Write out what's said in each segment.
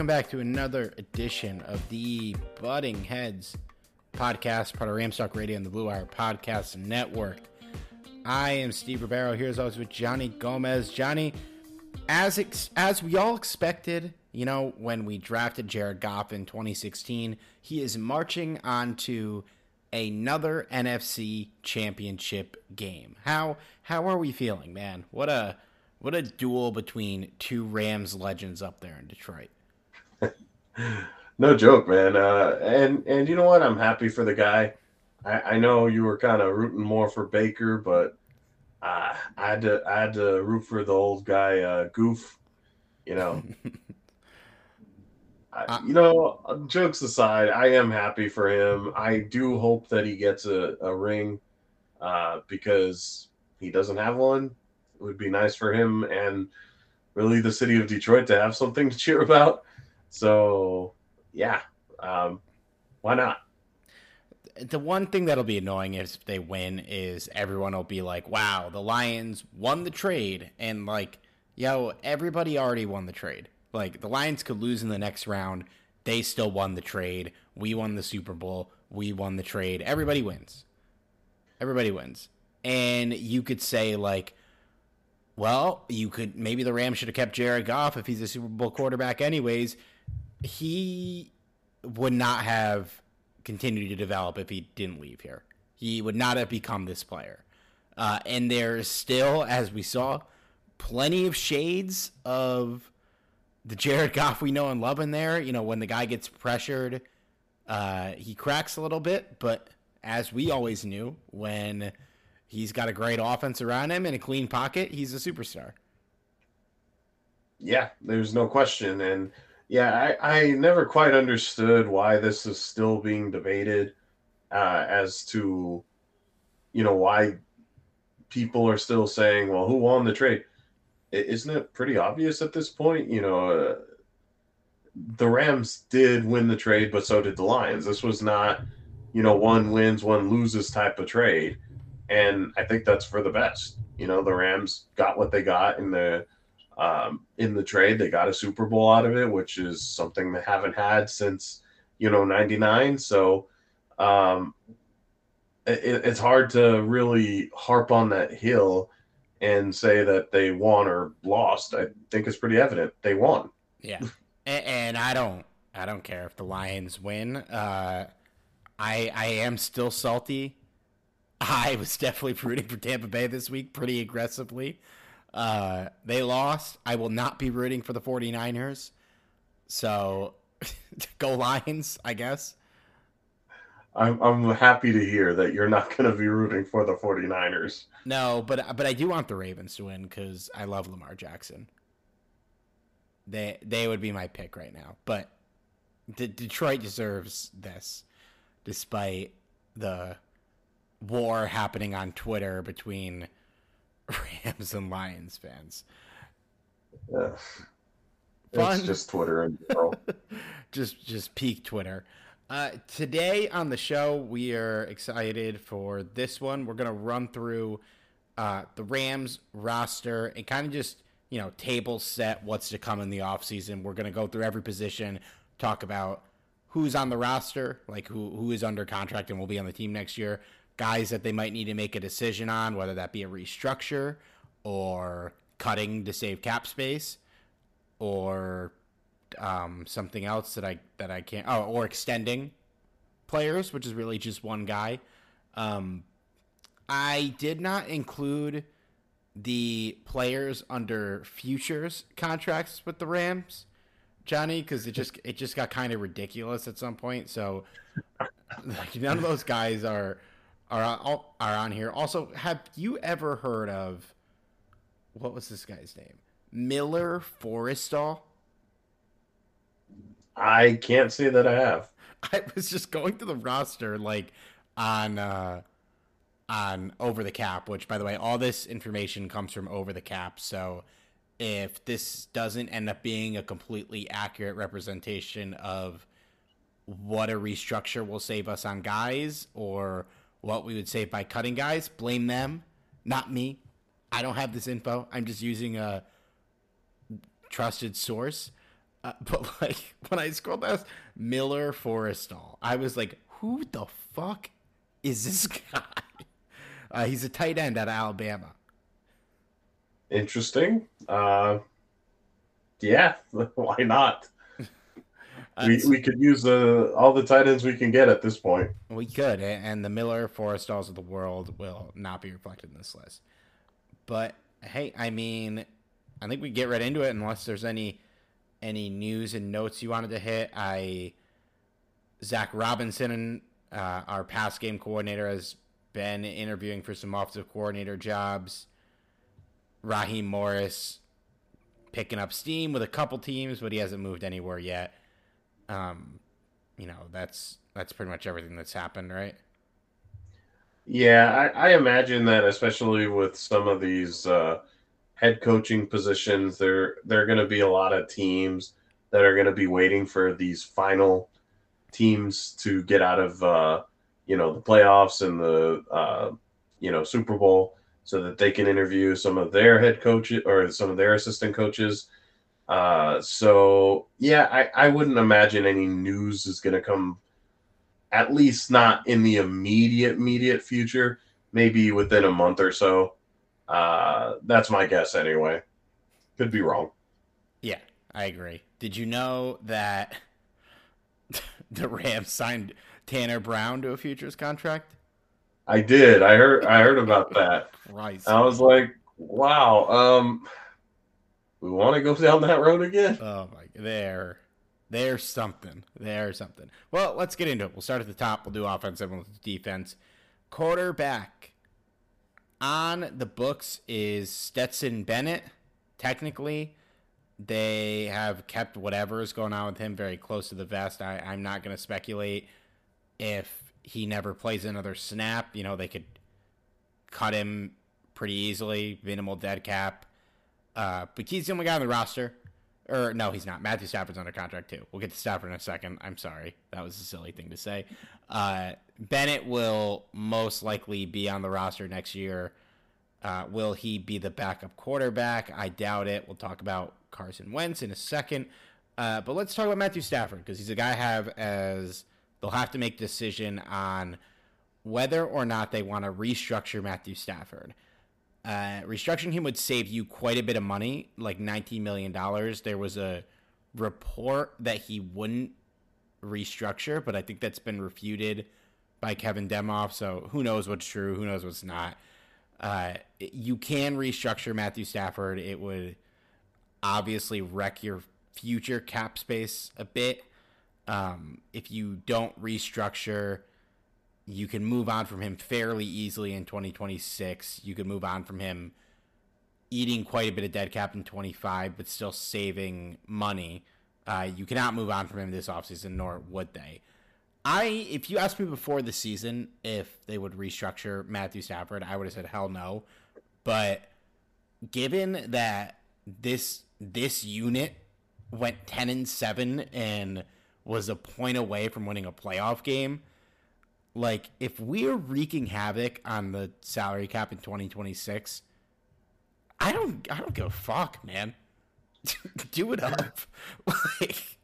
Welcome back to another edition of the Butting Heads podcast, part of Ramstock Radio and the Blue Wire Podcast Network. I am Steve Ribeiro here as always with Johnny Gomez. Johnny, as ex- as we all expected, you know, when we drafted Jared Goff in 2016, he is marching on to another NFC championship game. How how are we feeling, man? What a what a duel between two Rams legends up there in Detroit. No joke, man. Uh, and and you know what? I'm happy for the guy. I, I know you were kind of rooting more for Baker, but uh, I had to I had to root for the old guy, uh, Goof. You know, I, you know. Jokes aside, I am happy for him. I do hope that he gets a, a ring uh, because he doesn't have one. It would be nice for him and really the city of Detroit to have something to cheer about. So yeah, um, why not? The one thing that'll be annoying if they win is everyone will be like, "Wow, the Lions won the trade," and like, yo, everybody already won the trade. Like the Lions could lose in the next round, they still won the trade. We won the Super Bowl. We won the trade. Everybody wins. Everybody wins. And you could say like, well, you could maybe the Rams should have kept Jared Goff if he's a Super Bowl quarterback anyways. He would not have continued to develop if he didn't leave here. He would not have become this player. Uh, and there's still, as we saw, plenty of shades of the Jared Goff we know and love in there. You know, when the guy gets pressured, uh, he cracks a little bit. But as we always knew, when he's got a great offense around him and a clean pocket, he's a superstar. Yeah, there's no question. And yeah, I, I never quite understood why this is still being debated uh, as to, you know, why people are still saying, well, who won the trade? Isn't it pretty obvious at this point? You know, uh, the Rams did win the trade, but so did the Lions. This was not, you know, one wins, one loses type of trade. And I think that's for the best. You know, the Rams got what they got in the um, in the trade. They got a Super Bowl out of it, which is something they haven't had since you know '99. So um, it, it's hard to really harp on that hill and say that they won or lost. I think it's pretty evident they won. Yeah, and, and I don't, I don't care if the Lions win. Uh, I, I am still salty. I was definitely rooting for Tampa Bay this week pretty aggressively. Uh, they lost. I will not be rooting for the 49ers. So go Lions, I guess. I'm I'm happy to hear that you're not going to be rooting for the 49ers. No, but but I do want the Ravens to win cuz I love Lamar Jackson. They they would be my pick right now. But D- Detroit deserves this, despite the war happening on Twitter between Rams and Lions fans. Yeah. Fun. It's just Twitter and just just peak Twitter. Uh, today on the show, we are excited for this one. We're gonna run through uh, the Rams roster and kind of just you know table set what's to come in the offseason. We're gonna go through every position, talk about who's on the roster, like who who is under contract and will be on the team next year, guys that they might need to make a decision on, whether that be a restructure or cutting to save cap space or um, something else that I that I can't oh or extending players, which is really just one guy. Um, I did not include the players under futures contracts with the Rams, Johnny, because it just it just got kind of ridiculous at some point. So like, none of those guys are are are on here. Also, have you ever heard of what was this guy's name? Miller Forristall. I can't say that I have. I was just going through the roster like on uh on over the cap, which by the way, all this information comes from over the cap. So if this doesn't end up being a completely accurate representation of what a restructure will save us on guys or what we would save by cutting guys, blame them, not me. I don't have this info. I'm just using a trusted source. Uh, but like when I scrolled past Miller Forristall, I was like, who the fuck is this guy? Uh, he's a tight end at Alabama. Interesting. Uh, yeah, why not? We, we could use uh, all the tight ends we can get at this point. We could, and the Miller Forristalls of the world will not be reflected in this list. But hey, I mean, I think we get right into it unless there's any any news and notes you wanted to hit. I Zac Robinson, uh, our pass game coordinator, has been interviewing for some offensive coordinator jobs. Raheem Morris picking up steam with a couple teams, but he hasn't moved anywhere yet. Um, you know, that's that's pretty much everything that's happened, right? Yeah, I, I imagine that especially with some of these uh, head coaching positions, there there are going to be a lot of teams that are going to be waiting for these final teams to get out of uh, you know the playoffs and the uh, you know Super Bowl so that they can interview some of their head coaches or some of their assistant coaches. Uh, so yeah, I, I wouldn't imagine any news is going to come, at least not in the immediate immediate future. Maybe within a month or so. Uh, that's my guess anyway. Could be wrong. Yeah, I agree. Did you know that the Rams signed Tanner Brown to a futures contract? I did. I heard. I heard about that. Christ. I was like, wow. Um, we want to go down that road again. Oh my! There, there's something. There's something. Well, let's get into it. We'll start at the top. We'll do offensive. Do defense. Quarterback on the books is Stetson Bennett. Technically, they have kept whatever is going on with him very close to the vest. I, I'm not going to speculate if he never plays another snap. You know, they could cut him pretty easily, minimal dead cap. Uh, but he's the only guy on the roster. Or no, he's not. Matthew Stafford's under contract too. We'll get to Stafford in a second. I'm sorry, that was a silly thing to say. Uh, Bennett will most likely be on the roster next year. Uh, will he be the backup quarterback? I doubt it. We'll talk about Carson Wentz in a second. Uh, but let's talk about Matthew Stafford because he's a guy I have as they'll have to make a decision on whether or not they want to restructure Matthew Stafford. Uh, restructuring him would save you quite a bit of money, like $19 million. There was a report that he wouldn't restructure, but I think that's been refuted by Kevin Demoff. So who knows what's true? Who knows what's not? Uh, you can restructure Matthew Stafford. It would obviously wreck your future cap space a bit. Um, if you don't restructure, you can move on from him fairly easily in 2026. You can move on from him eating quite a bit of dead cap in 25, but still saving money. Uh, you cannot move on from him this offseason, nor would they. I, if you asked me before the season if they would restructure Matthew Stafford, I would have said hell no. But given that this this unit went 10 and 7 and was a point away from winning a playoff game, like if we're wreaking havoc on the salary cap in 2026, I don't I don't give a fuck, man. Do it up. like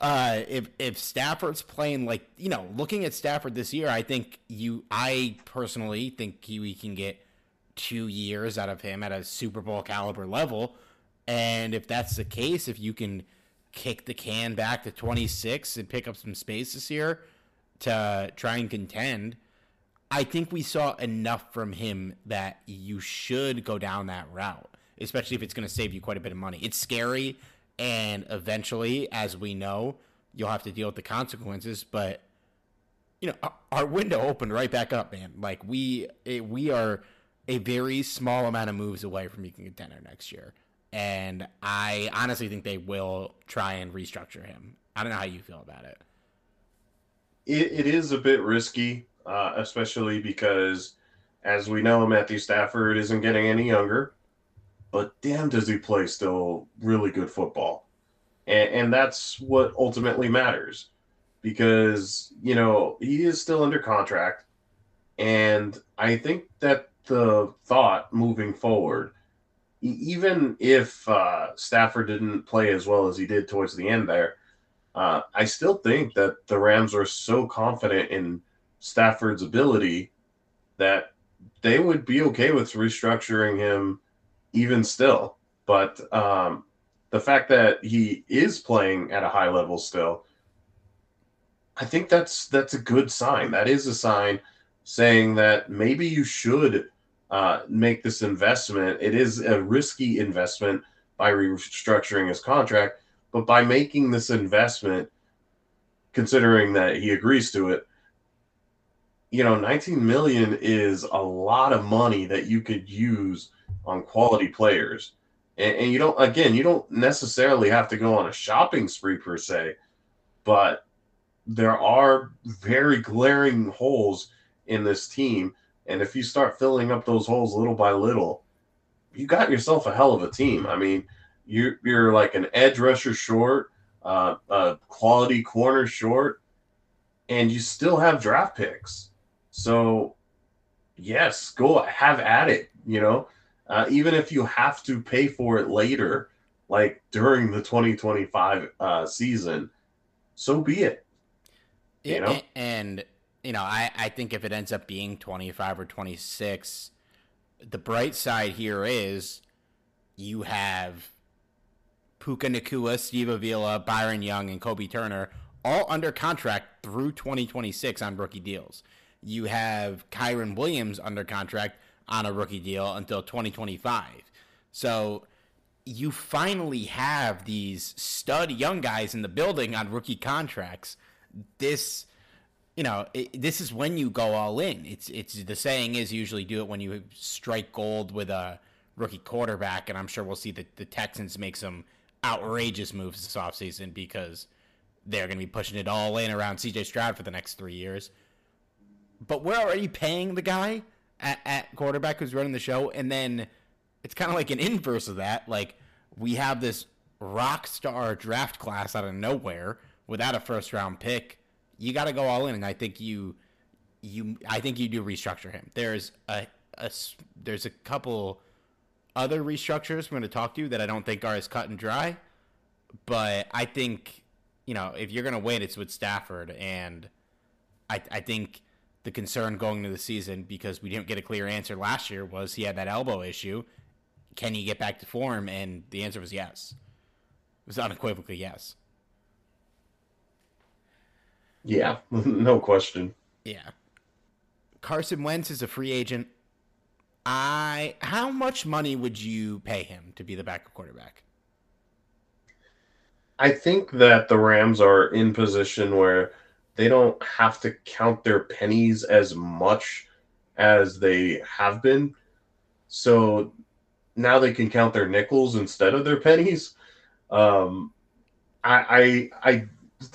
uh if if Stafford's playing like, you know, looking at Stafford this year, I think you I personally think we can get 2 years out of him at a Super Bowl caliber level. And if that's the case, if you can kick the can back to 26 and pick up some space this year to try and contend, I think we saw enough from him that you should go down that route, especially if it's going to save you quite a bit of money. It's scary, and eventually, as we know, you'll have to deal with the consequences. But you know, our window opened right back up, man. Like we eh, we are a very small amount of moves away from making a contender next year, and I honestly think they will try and restructure him. I don't know how you feel about it. It, it is a bit risky uh, especially because, as we know, Matthew Stafford isn't getting any younger, but damn, does he play still really good football. And, and that's what ultimately matters because, you know, he is still under contract. And I think that the thought moving forward, even if uh, Stafford didn't play as well as he did towards the end there, uh, I still think that the Rams are so confident in Stafford's ability that they would be okay with restructuring him even still. But um, the fact that he is playing at a high level still, I think that's that's a good sign. That is a sign saying that maybe you should uh, make this investment. It is a risky investment by restructuring his contract, but by making this investment, considering that he agrees to it, you know 19 million is a lot of money that you could use on quality players. And, and, you don't again you don't necessarily have to go on a shopping spree per se but there are very glaring holes in this team. And if you start filling up those holes little by little you got yourself a hell of a team. I mean you, you're like an edge rusher short uh, a quality corner short and you still have draft picks so, yes, go have at it. You know, uh, even if you have to pay for it later, like during the 2025 uh, season, so be it. You know, and you know, I I think if it ends up being 25 or 26, the bright side here is you have Puka Nacua, Steve Avila, Byron Young, and Kobie Turner all under contract through 2026 on rookie deals. You have Kyren Williams under contract on a rookie deal until 2025. So you finally have these stud young guys in the building on rookie contracts. This, you know, it, this is when you go all in. It's it's the saying is usually do it when you strike gold with a rookie quarterback, and I'm sure we'll see that the Texans make some outrageous moves this offseason because they're going to be pushing it all in around CJ Stroud for the next three years but we're already paying the guy at, at quarterback who's running the show, and then it's kind of like an inverse of that. Like we have this rock star draft class out of nowhere without a first round pick. You got to go all in, and I think you, you, I think you do restructure him. There's a, a there's a couple other restructures we're going to talk to you that I don't think are as cut and dry, but I think you know if you're going to win, it's with Stafford, and I I think the concern going into the season because we didn't get a clear answer last year was he had that elbow issue. Can he get back to form? And the answer was yes. It was unequivocally yes. Yeah, no question. Yeah. Carson Wentz is a free agent. I how much money would you pay him to be the backup quarterback? I think that the Rams are in position where they don't have to count their pennies as much as they have been. So now they can count their nickels instead of their pennies. Um, I, I, I,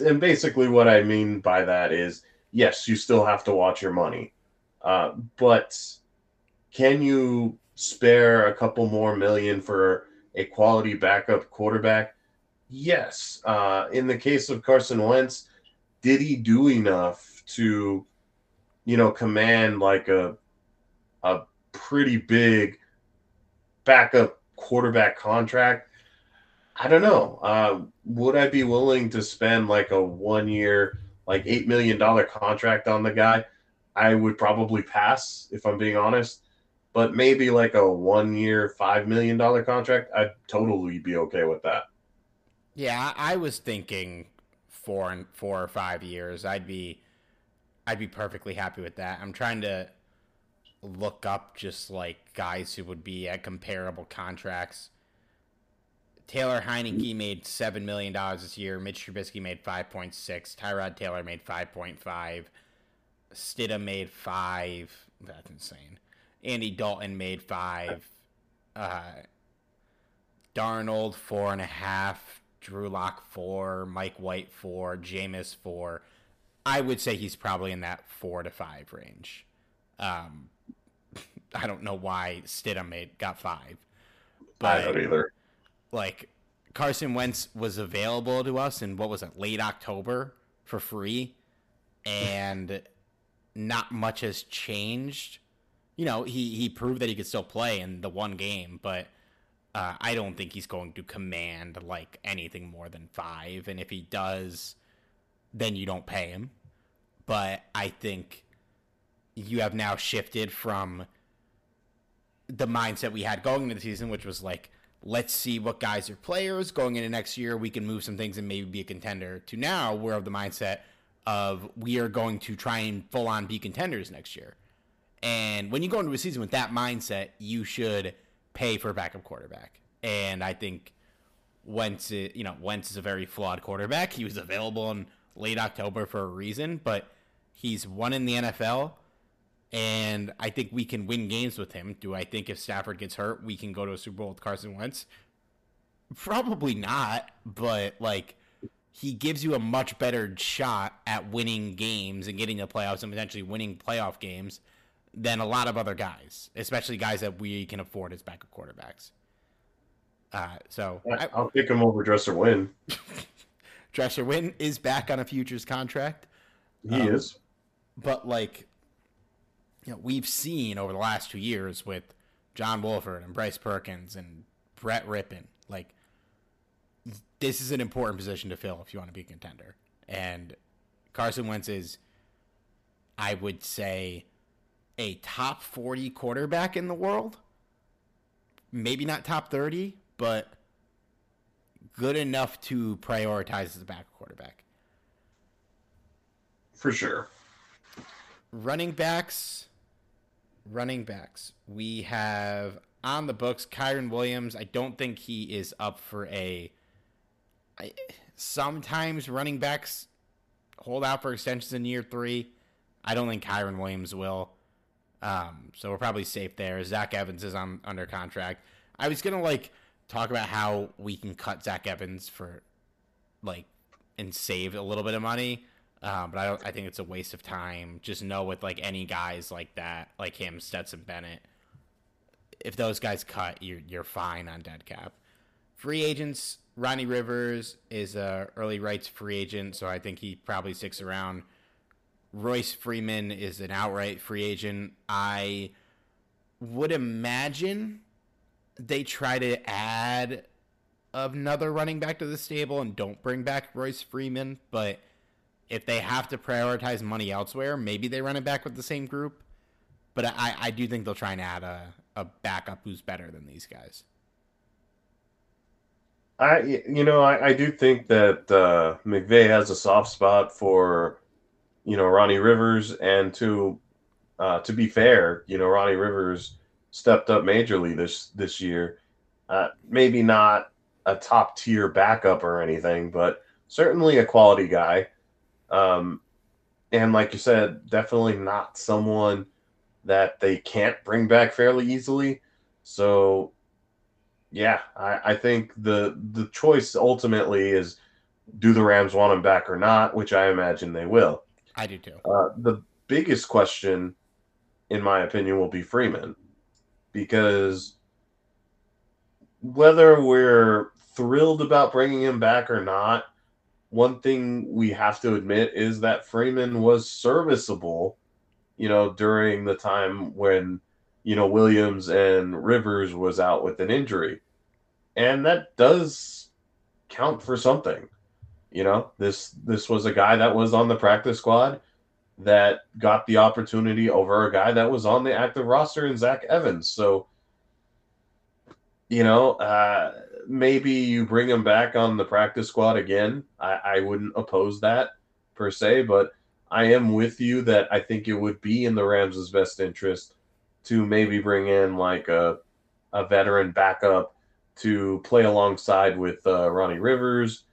and basically what I mean by that is, yes, you still have to watch your money, uh, but can you spare a couple more million for a quality backup quarterback? Yes. Uh, in the case of Carson Wentz, did he do enough to, you know, command like a a pretty big backup quarterback contract? I don't know. Uh, would I be willing to spend like a one year, like eight million dollar contract on the guy? I would probably pass if I'm being honest. But maybe like a one year, five million dollar contract, I'd totally be okay with that. Yeah, I was thinking four and four or five years. I'd be, I'd be perfectly happy with that. I'm trying to look up just like guys who would be at comparable contracts. Taylor Heinicke mm. made seven million dollars this year. Mitch Trubisky made five point six. Tyrod Taylor made five point five. Stidham made five. That's insane. Andy Dalton made five. Uh, Darnold four and a half. Drew Lock four. Mike White four. Jameis four. I would say he's probably in that four to five range. Um, I don't know why Stidham made got five. But, I don't either like Carson Wentz was available to us in what was it, late October for free, and not much has changed. You know, he he proved that he could still play in the one game, but uh, I don't think he's going to command like anything more than five. And if he does, then you don't pay him. But I think you have now shifted from the mindset we had going into the season, which was like, let's see what guys are players going into next year. We can move some things and maybe be a contender. To now, we're of the mindset of we are going to try and full on be contenders next year. And when you go into a season with that mindset, you should pay for a backup quarterback. And I think Wentz, you know, Wentz is a very flawed quarterback. He was available in late October for a reason, but he's won in the NFL and I think we can win games with him. Do I think if Stafford gets hurt, we can go to a Super Bowl with Carson Wentz? Probably not, but like he gives you a much better shot at winning games and getting the playoffs and potentially winning playoff games than a lot of other guys, especially guys that we can afford as backup quarterbacks. Uh, so I, will pick him over Dresser Winn. Dresser Winn is back on a futures contract. He um, is, but like you know, we've seen over the last two years with John Wolford and Bryce Perkins and Brett Rypien, like this is an important position to fill if you want to be a contender. And Carson Wentz is, I would say, a top 40 quarterback in the world. Maybe not top 30, but good enough to prioritize as a back quarterback. For sure. Running backs, running backs, we have on the books Kyren Williams. I don't think he is up for a. I, sometimes running backs hold out for extensions in year three. I don't think Kyren Williams will. Um, so we're probably safe there. Zach Evans is on under contract. I was gonna like talk about how we can cut Zach Evans for like and save a little bit of money. Um, but I don't. I think it's a waste of time. Just know with like any guys like that, like him, Stetson Bennett, if those guys cut, you're you're fine on dead cap. Free agents, Ronnie Rivers is a early rights free agent, so I think he probably sticks around. Royce Freeman is an outright free agent. I would imagine they try to add another running back to the stable and don't bring back Royce Freeman, but if they have to prioritize money elsewhere, maybe they run it back with the same group. But I, I do think they'll try and add a, a backup who's better than these guys. I you know I, I do think that uh, McVay has a soft spot for you know Ronnie Rivers and to uh, to be fair you know Ronnie Rivers stepped up majorly this this year uh, maybe not a top tier backup or anything but certainly a quality guy um, and like you said, definitely not someone that they can't bring back fairly easily. So yeah, I, I think the the choice ultimately is do the Rams want him back or not, which I imagine they will. I do too. Uh, the biggest question, in my opinion, will be Freeman, because whether we're thrilled about bringing him back or not, one thing we have to admit is that Freeman was serviceable, you know, during the time when, you know, Williams and Rivers was out with an injury. And that does count for something. You know, this this was a guy that was on the practice squad that got the opportunity over a guy that was on the active roster in Zach Evans. So, you know, uh, maybe you bring him back on the practice squad again. I, I wouldn't oppose that per se, but I am with you that I think it would be in the Rams' best interest to maybe bring in like a a veteran backup to play alongside with uh, Ronnie Rivers.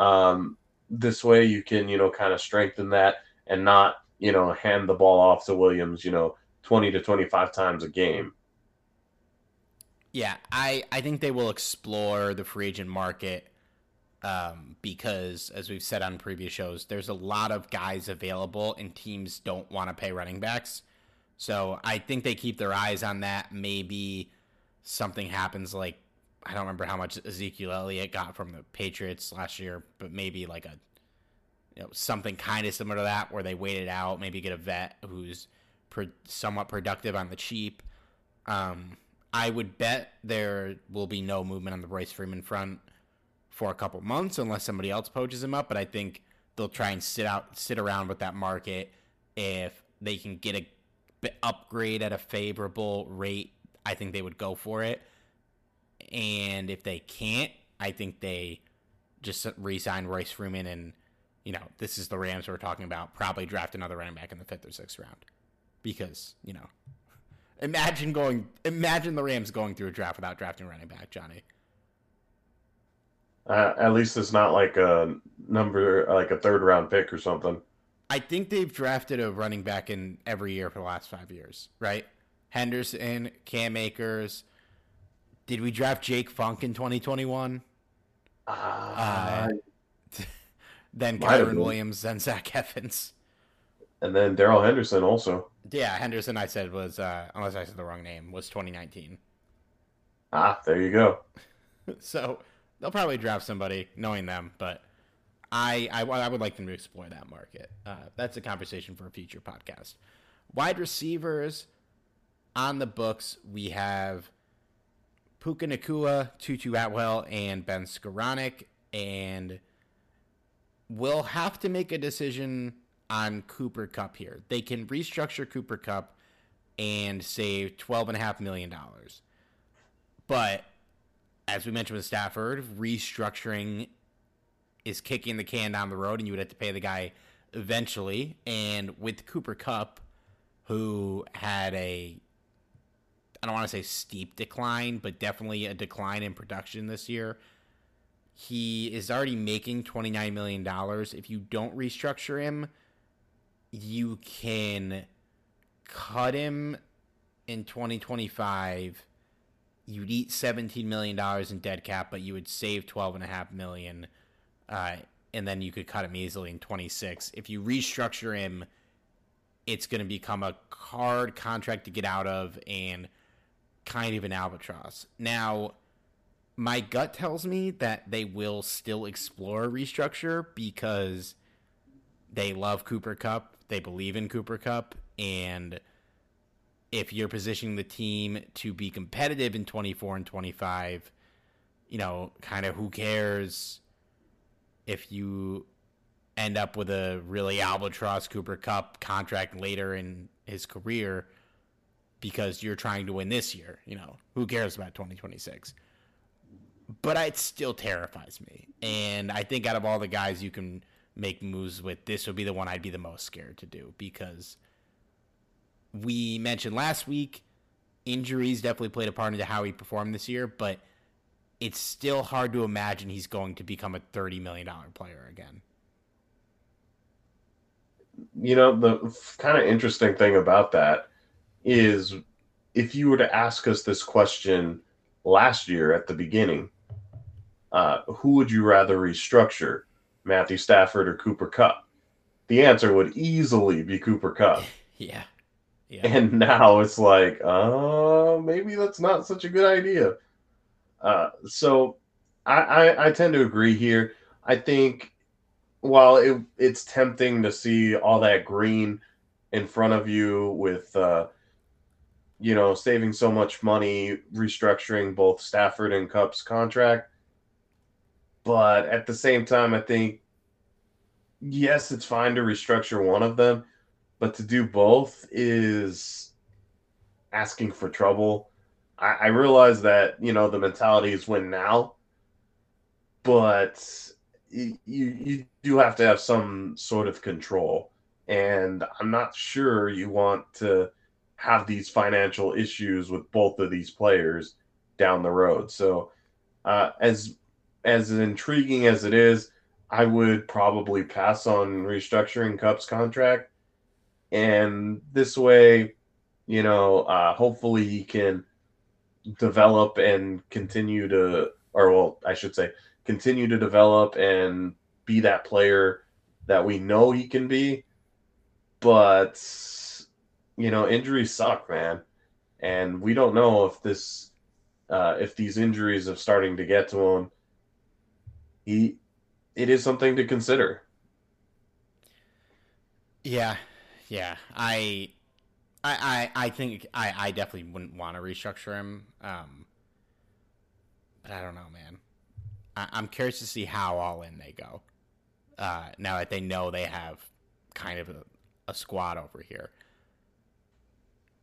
Um, this way, you can you know kind of strengthen that and not you know hand the ball off to Williams you know twenty to twenty five times a game. Yeah, I, I think they will explore the free agent market um, because, as we've said on previous shows, there's a lot of guys available and teams don't want to pay running backs. So I think they keep their eyes on that. Maybe something happens like I don't remember how much Ezekiel Elliott got from the Patriots last year, but maybe like a you know something kind of similar to that where they waited out, maybe get a vet who's pro- somewhat productive on the cheap. Um, I would bet there will be no movement on the Royce Freeman front for a couple months unless somebody else poaches him up. But I think they'll try and sit out, sit around with that market if they can get a upgrade at a favorable rate. I think they would go for it. And if they can't, I think they just re-sign Royce Freeman and you know this is the Rams we're talking about. Probably draft another running back in the fifth or sixth round because you know Imagine going. Imagine the Rams going through a draft without drafting running back, Johnny. Uh, at least it's not like a number, like a third round pick or something. I think they've drafted a running back in every year for the last five years, right? Henderson, Cam Akers. Did we draft Jake Funk in 2021? Uh, uh, then Kyren Williams, then Zach Evans. And then Darrell Henderson also. Yeah, Henderson. I said was uh, unless I said the wrong name was 2019. Ah, there you go. so they'll probably draft somebody, knowing them, but I, I, I would like them to explore that market. Uh, that's a conversation for a future podcast. Wide receivers on the books, we have Puka Nacua, Tutu Atwell, and Ben Skowronek, and we'll have to make a decision on Cooper Kupp here. They can restructure Cooper Kupp and save $12.5 million. But as we mentioned with Stafford, restructuring is kicking the can down the road, and you would have to pay the guy eventually. And with Cooper Kupp, who had a I don't want to say steep decline, but definitely a decline in production this year. He is already making $29 million. If you don't restructure him, you can cut him in 2025 you'd eat 17 million dollars in dead cap but you would save 12 and a half million uh, and then you could cut him easily in 26 if you restructure him it's going to become a hard contract to get out of and kind of an albatross. Now my gut tells me that they will still explore restructure because they love Cooper Kupp, they believe in Cooper Kupp, and if you're positioning the team to be competitive in 24 and 25, you know, kind of who cares if you end up with a really albatross Cooper Kupp contract later in his career because you're trying to win this year. You know, who cares about 2026? But it still terrifies me. And I think out of all the guys you can make moves with, this would be the one I'd be the most scared to do because we mentioned last week injuries definitely played a part into how he performed this year, but it's still hard to imagine he's going to become a $30 million player again. You know, the kind of interesting thing about that is if you were to ask us this question last year at the beginning, uh, who would you rather restructure, Matthew Stafford or Cooper Kupp? The answer would easily be Cooper Kupp. Yeah. Yeah. And now it's like, uh, maybe that's not such a good idea. Uh, so I, I, I tend to agree here. I think while it, it's tempting to see all that green in front of you with, uh, you know, saving so much money, restructuring both Stafford and Kupp's contract. But at the same time, I think, yes, it's fine to restructure one of them, but to do both is asking for trouble. I, I realize that, you know, the mentality is win now, but you, you do have to have some sort of control. And I'm not sure you want to have these financial issues with both of these players down the road. So, uh, as as intriguing as it is, I would probably pass on restructuring Kupp's contract, and this way, you know, uh, hopefully he can develop and continue to, or well, I should say, continue to develop and be that player that we know he can be. But you know, injuries suck, man, and we don't know if this, uh, if these injuries are starting to get to him. He, it is something to consider. Yeah, yeah. I, I, I, I think I, I definitely wouldn't want to restructure him. Um, but I don't know, man. I, am curious to see how all in they go. Uh, now that they know they have kind of a, a squad over here.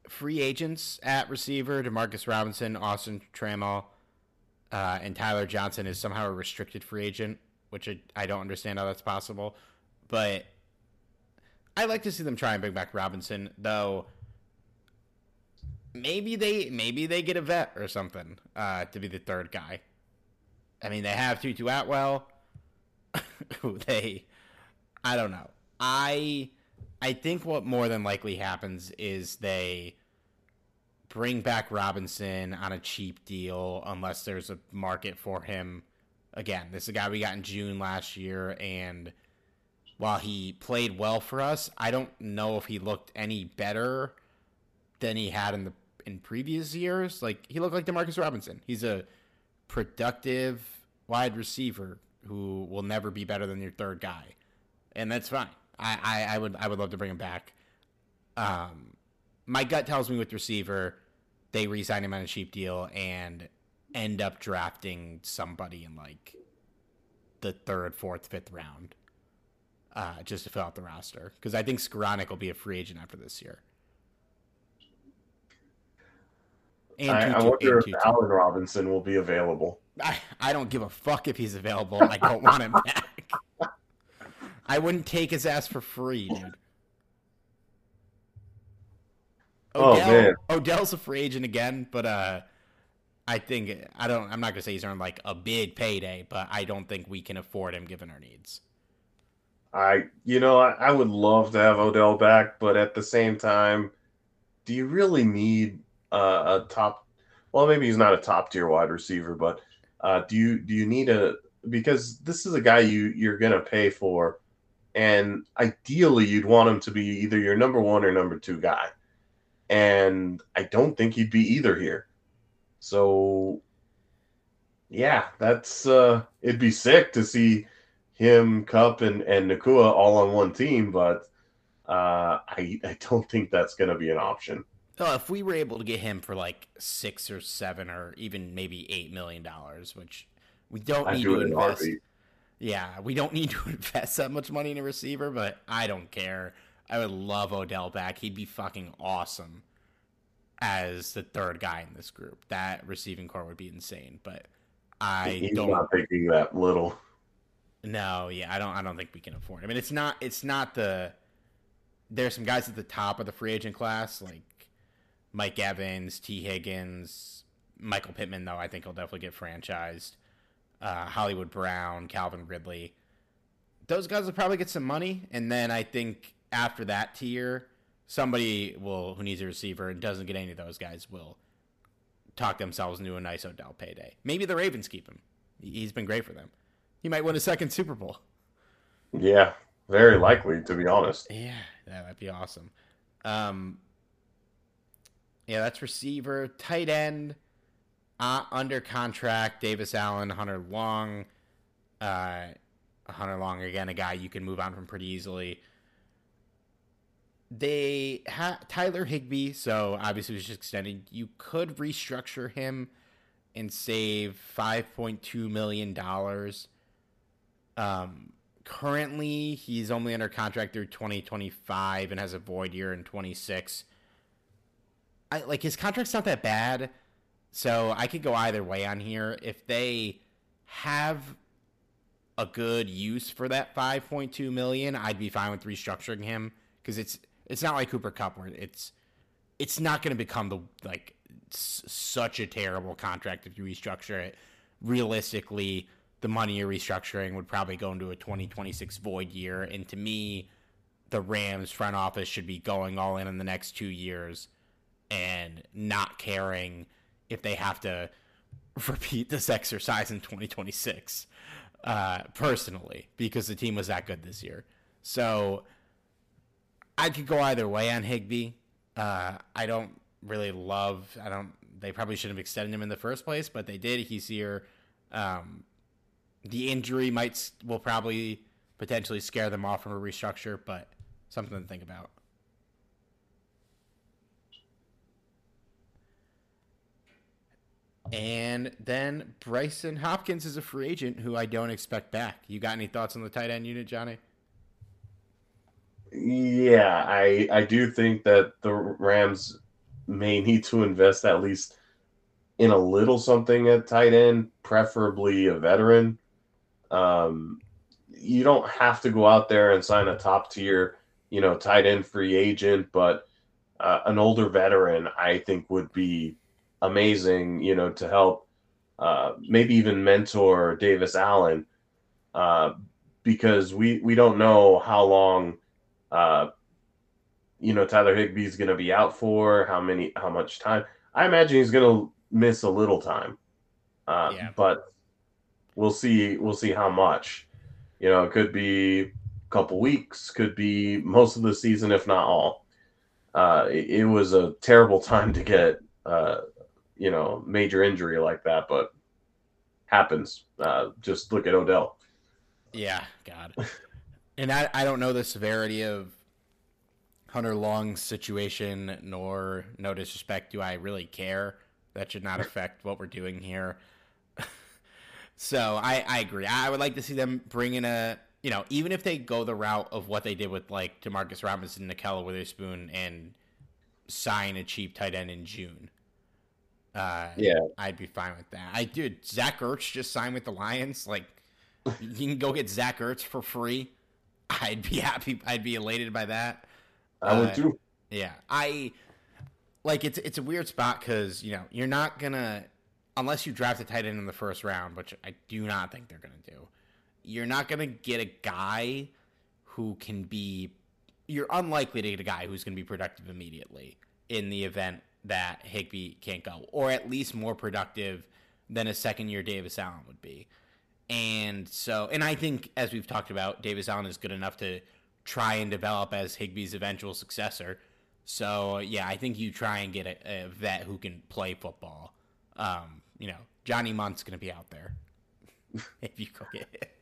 Free agents at receiver: Demarcus Robinson, Austin Trammell, uh, and Tyler Johnson is somehow a restricted free agent, which I, I don't understand how that's possible. But I like to see them try and bring back Robinson, though. Maybe they maybe they get a vet or something uh, to be the third guy. I mean, they have Tutu Atwell, they, I don't know. I, I think what more than likely happens is they bring back Robinson on a cheap deal unless there's a market for him. Again, this is a guy we got in June last year, and while he played well for us, I don't know if he looked any better than he had in the in previous years. Like he looked like Demarcus Robinson. He's a productive wide receiver who will never be better than your third guy, and that's fine. I, I, I would I would love to bring him back. Um, my gut tells me with receiver, they re-sign him on a cheap deal and end up drafting somebody in like the third, fourth, fifth round, uh, just to fill out the roster. Because I think Skowronek will be a free agent after this year. And I, I wonder if Allen Robinson will be available. I, I don't give a fuck if he's available. I don't want him back. I wouldn't take his ass for free, dude. Oh, Odell, man, Odell's a free agent again, but uh, I think I don't. I'm not gonna say he's earned like a big payday, but I don't think we can afford him given our needs. I, you know, I, I would love to have Odell back, but at the same time, do you really need uh, a top? Well, maybe he's not a top tier wide receiver, but uh, do you do you need a because this is a guy you you're gonna pay for, and ideally you'd want him to be either your number one or number two guy, and I don't think he'd be either here. So, yeah, that's uh, it'd be sick to see him, Kupp, and and Nacua all on one team, but uh, I I don't think that's gonna be an option. Well, if we were able to get him for like six or seven or even maybe eight million dollars, which we don't need do to invest. Yeah, we don't need to invest that much money in a receiver, but I don't care. I would love Odell back. He'd be fucking awesome as the third guy in this group. That receiving corps would be insane. But I He's don't not thinking that little. No, yeah, I don't. I don't think we can afford. It. I mean, it's not. It's not the. There's some guys at the top of the free agent class, like Mike Evans, Tee Higgins, Michael Pittman, though I think he'll definitely get franchised. Uh, Hollywood Brown, Calvin Ridley. Those guys will probably get some money, and then I think after that tier, somebody will who needs a receiver and doesn't get any of those guys will talk themselves into a nice Odell payday. Maybe the Ravens keep him. He's been great for them. He might win a second Super Bowl. Yeah, very likely to be honest. Yeah, that might be awesome. Um, yeah, that's receiver, tight end, uh, under contract. Davis Allen, Hunter Long, uh, Hunter Long again, a guy you can move on from pretty easily. They Tyler Higbee, so obviously it was just extended. You could restructure him and save five point two million dollars. Um, currently, he's only under contract through twenty twenty five and has a void year in twenty six. I like his contract's not that bad, so I could go either way on here. If they have a good use for that 5.2 million, I'd be fine with restructuring him because it's it's not like Cooper Kupp where it's it's not going to become the like s- such a terrible contract if you restructure it. Realistically, the money you're restructuring would probably go into a 2026 void year, and to me, the Rams front office should be going all in in the next two years and not caring if they have to repeat this exercise in 2026 uh, personally because the team was that good this year. So i could go either way on higbee uh, i don't really love i don't they probably shouldn't have extended him in the first place but they did. He's here. Um, the injury might will probably potentially scare them off from a restructure but something to think about And then Bryson Hopkins is a free agent who I don't expect back. You got any thoughts on the tight end unit, Johnny? Yeah, I I do think that the Rams may need to invest at least in a little something at tight end, preferably a veteran. Um, you don't have to go out there and sign a top tier, you know, tight end free agent, but uh, an older veteran I think would be amazing, you know, to help uh, maybe even mentor Davis Allen uh, because we we don't know how long uh, you know Tyler Higbee is going to be out for, how many, how much time. I imagine he's going to miss a little time, uh, yeah. but we'll see. We'll see how much. You know, it could be a couple weeks, could be most of the season, if not all. Uh, it, it, was a terrible time to get uh, you know major injury like that, but happens. Uh, just look at Odell. Yeah, God. and I, I don't know the severity of Hunter Long's situation, nor no disrespect, do I really care? That should not affect what we're doing here. so I, I agree. I would like to see them bring in a you know, even if they go the route of what they did with like Demarcus Robinson, Ahkello Witherspoon, and sign a cheap tight end in June. Uh, yeah, I'd be fine with that. I did. Zach Ertz just signed with the Lions. Like, you can go get Zach Ertz for free. I'd be happy. I'd be elated by that. I would uh, too. Yeah, I like it's it's a weird spot because you know you're not gonna unless you draft a tight end in the first round, which I do not think they're gonna do. You're not gonna get a guy who can be. You're unlikely to get a guy who's gonna be productive immediately in the event that Higbee can't go, or at least more productive than a second year Davis Allen would be. And so, and I think, as we've talked about, Davis Allen is good enough to try and develop as Higbee's eventual successor. So, yeah, I think you try and get a, a vet who can play football. Um, you know, Johnny Munt's going to be out there if you go get it.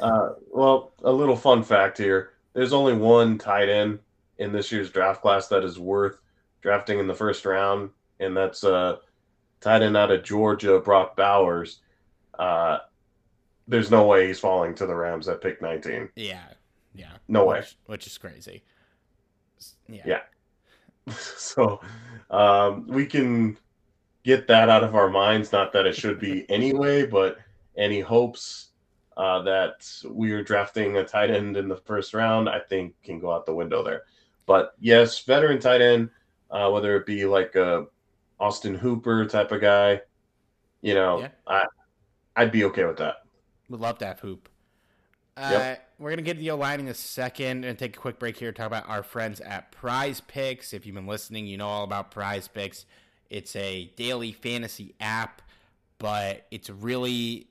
Uh, well, a little fun fact here: there's only one tight end in this year's draft class that is worth drafting in the first round, and that's uh, tight end out of Georgia, Brock Bowers. Uh, there's no way he's falling to the Rams at pick 19. Yeah, yeah, no which, way, which is crazy. Yeah, yeah. so um, we can get that out of our minds. Not that it should be anyway, but any hopes uh, that we are drafting a tight end in the first round, I think, can go out the window there. But yes, veteran tight end uh, whether it be like a Austin Hooper type of guy. You know, yeah. I I'd be okay with that. Would love to have Hoop. Uh, yep. We're gonna get to the line in a second and take a quick break here to talk about our friends at Prize Picks. If you've been listening, you know all about Prize Picks. It's a daily fantasy app, but it's really,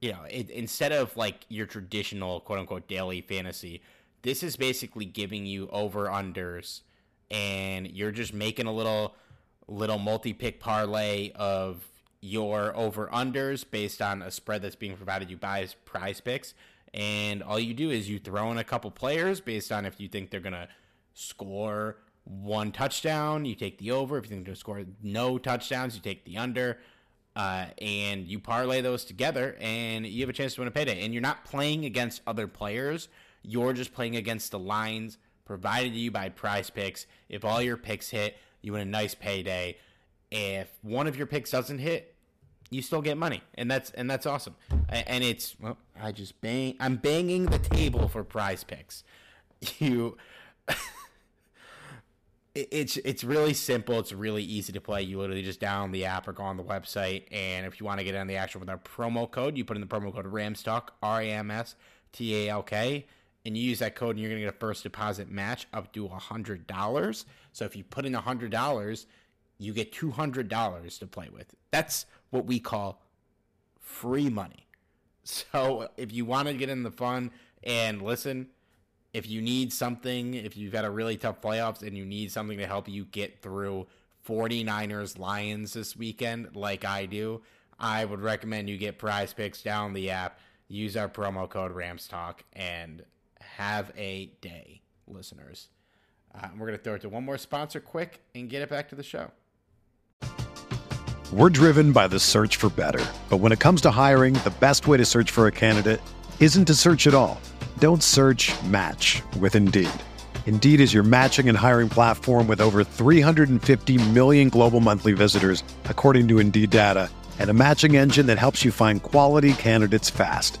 you know, it, instead of like your traditional quote unquote daily fantasy, this is basically giving you over unders, and you're just making a little little multi pick parlay of your over unders based on a spread that's being provided you by prize picks. And all you do is you throw in a couple players based on if you think they're to score one touchdown, you take the over. If you think they're to score no touchdowns, you take the under. Uh, and you parlay those together, and you have a chance to win a payday. And you're not playing against other players, you're just playing against the lines provided to you by prize picks. If all your picks hit, you win a nice payday. If one of your picks doesn't hit, you still get money, and that's and that's awesome. And it's well, I just bang, I'm banging the table for prize picks. You, it's it's really simple. It's really easy to play. You literally just download the app or go on the website, and if you want to get on the action with our promo code, you put in the promo code Ramstalk R A M S T A L K and you use that code and you're going to get a first deposit match up to $100. So if you put in $100, you get $200 to play with. That's what we call free money. So if you want to get in the fun and listen, if you need something, if you've got a really tough playoffs and you need something to help you get through 49ers Lions this weekend, like I do, I would recommend you get prize picks down the app, use our promo code RAMSTALK, and have a day, listeners. Uh, we're going to throw it to one more sponsor quick and get it back to the show. We're driven by the search for better. But when it comes to hiring, the best way to search for a candidate isn't to search at all. Don't search match with Indeed. Indeed is your matching and hiring platform with over 350 million global monthly visitors, according to Indeed data, and a matching engine that helps you find quality candidates fast.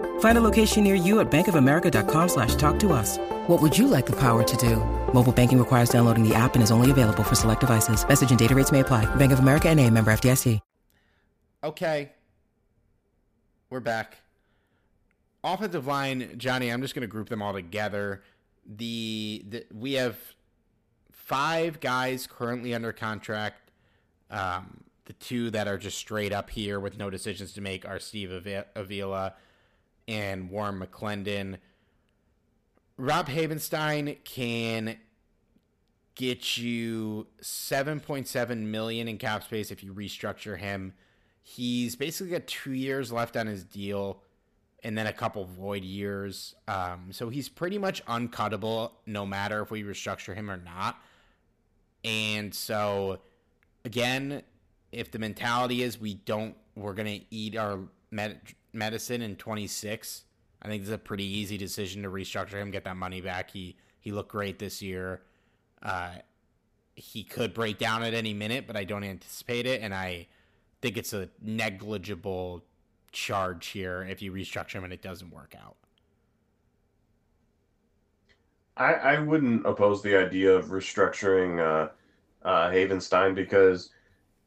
Find a location near you at bankofamerica.com slash talk to us. What would you like the power to do? Mobile banking requires downloading the app and is only available for select devices. Message and data rates may apply. Bank of America and a member FDIC. Okay. We're back. Offensive line, Johnny, I'm just going to group them all together. The, the we have five guys currently under contract. Um, the two that are just straight up here with no decisions to make are Steve Avila and Warren McClendon. Rob Havenstein can get you 7.7 million in cap space if you restructure him. He's basically got two years left on his deal and then a couple void years. Um, so he's pretty much uncuttable no matter if we restructure him or not. And so, again, if the mentality is we don't, we're going to eat our med- medicine in 26, I think it's a pretty easy decision to restructure him, get that money back. He he looked great this year. Uh, he could break down at any minute, but I don't anticipate it, and I think it's a negligible charge here if you restructure him and it doesn't work out. I, I wouldn't oppose the idea of restructuring uh, uh, Havenstein because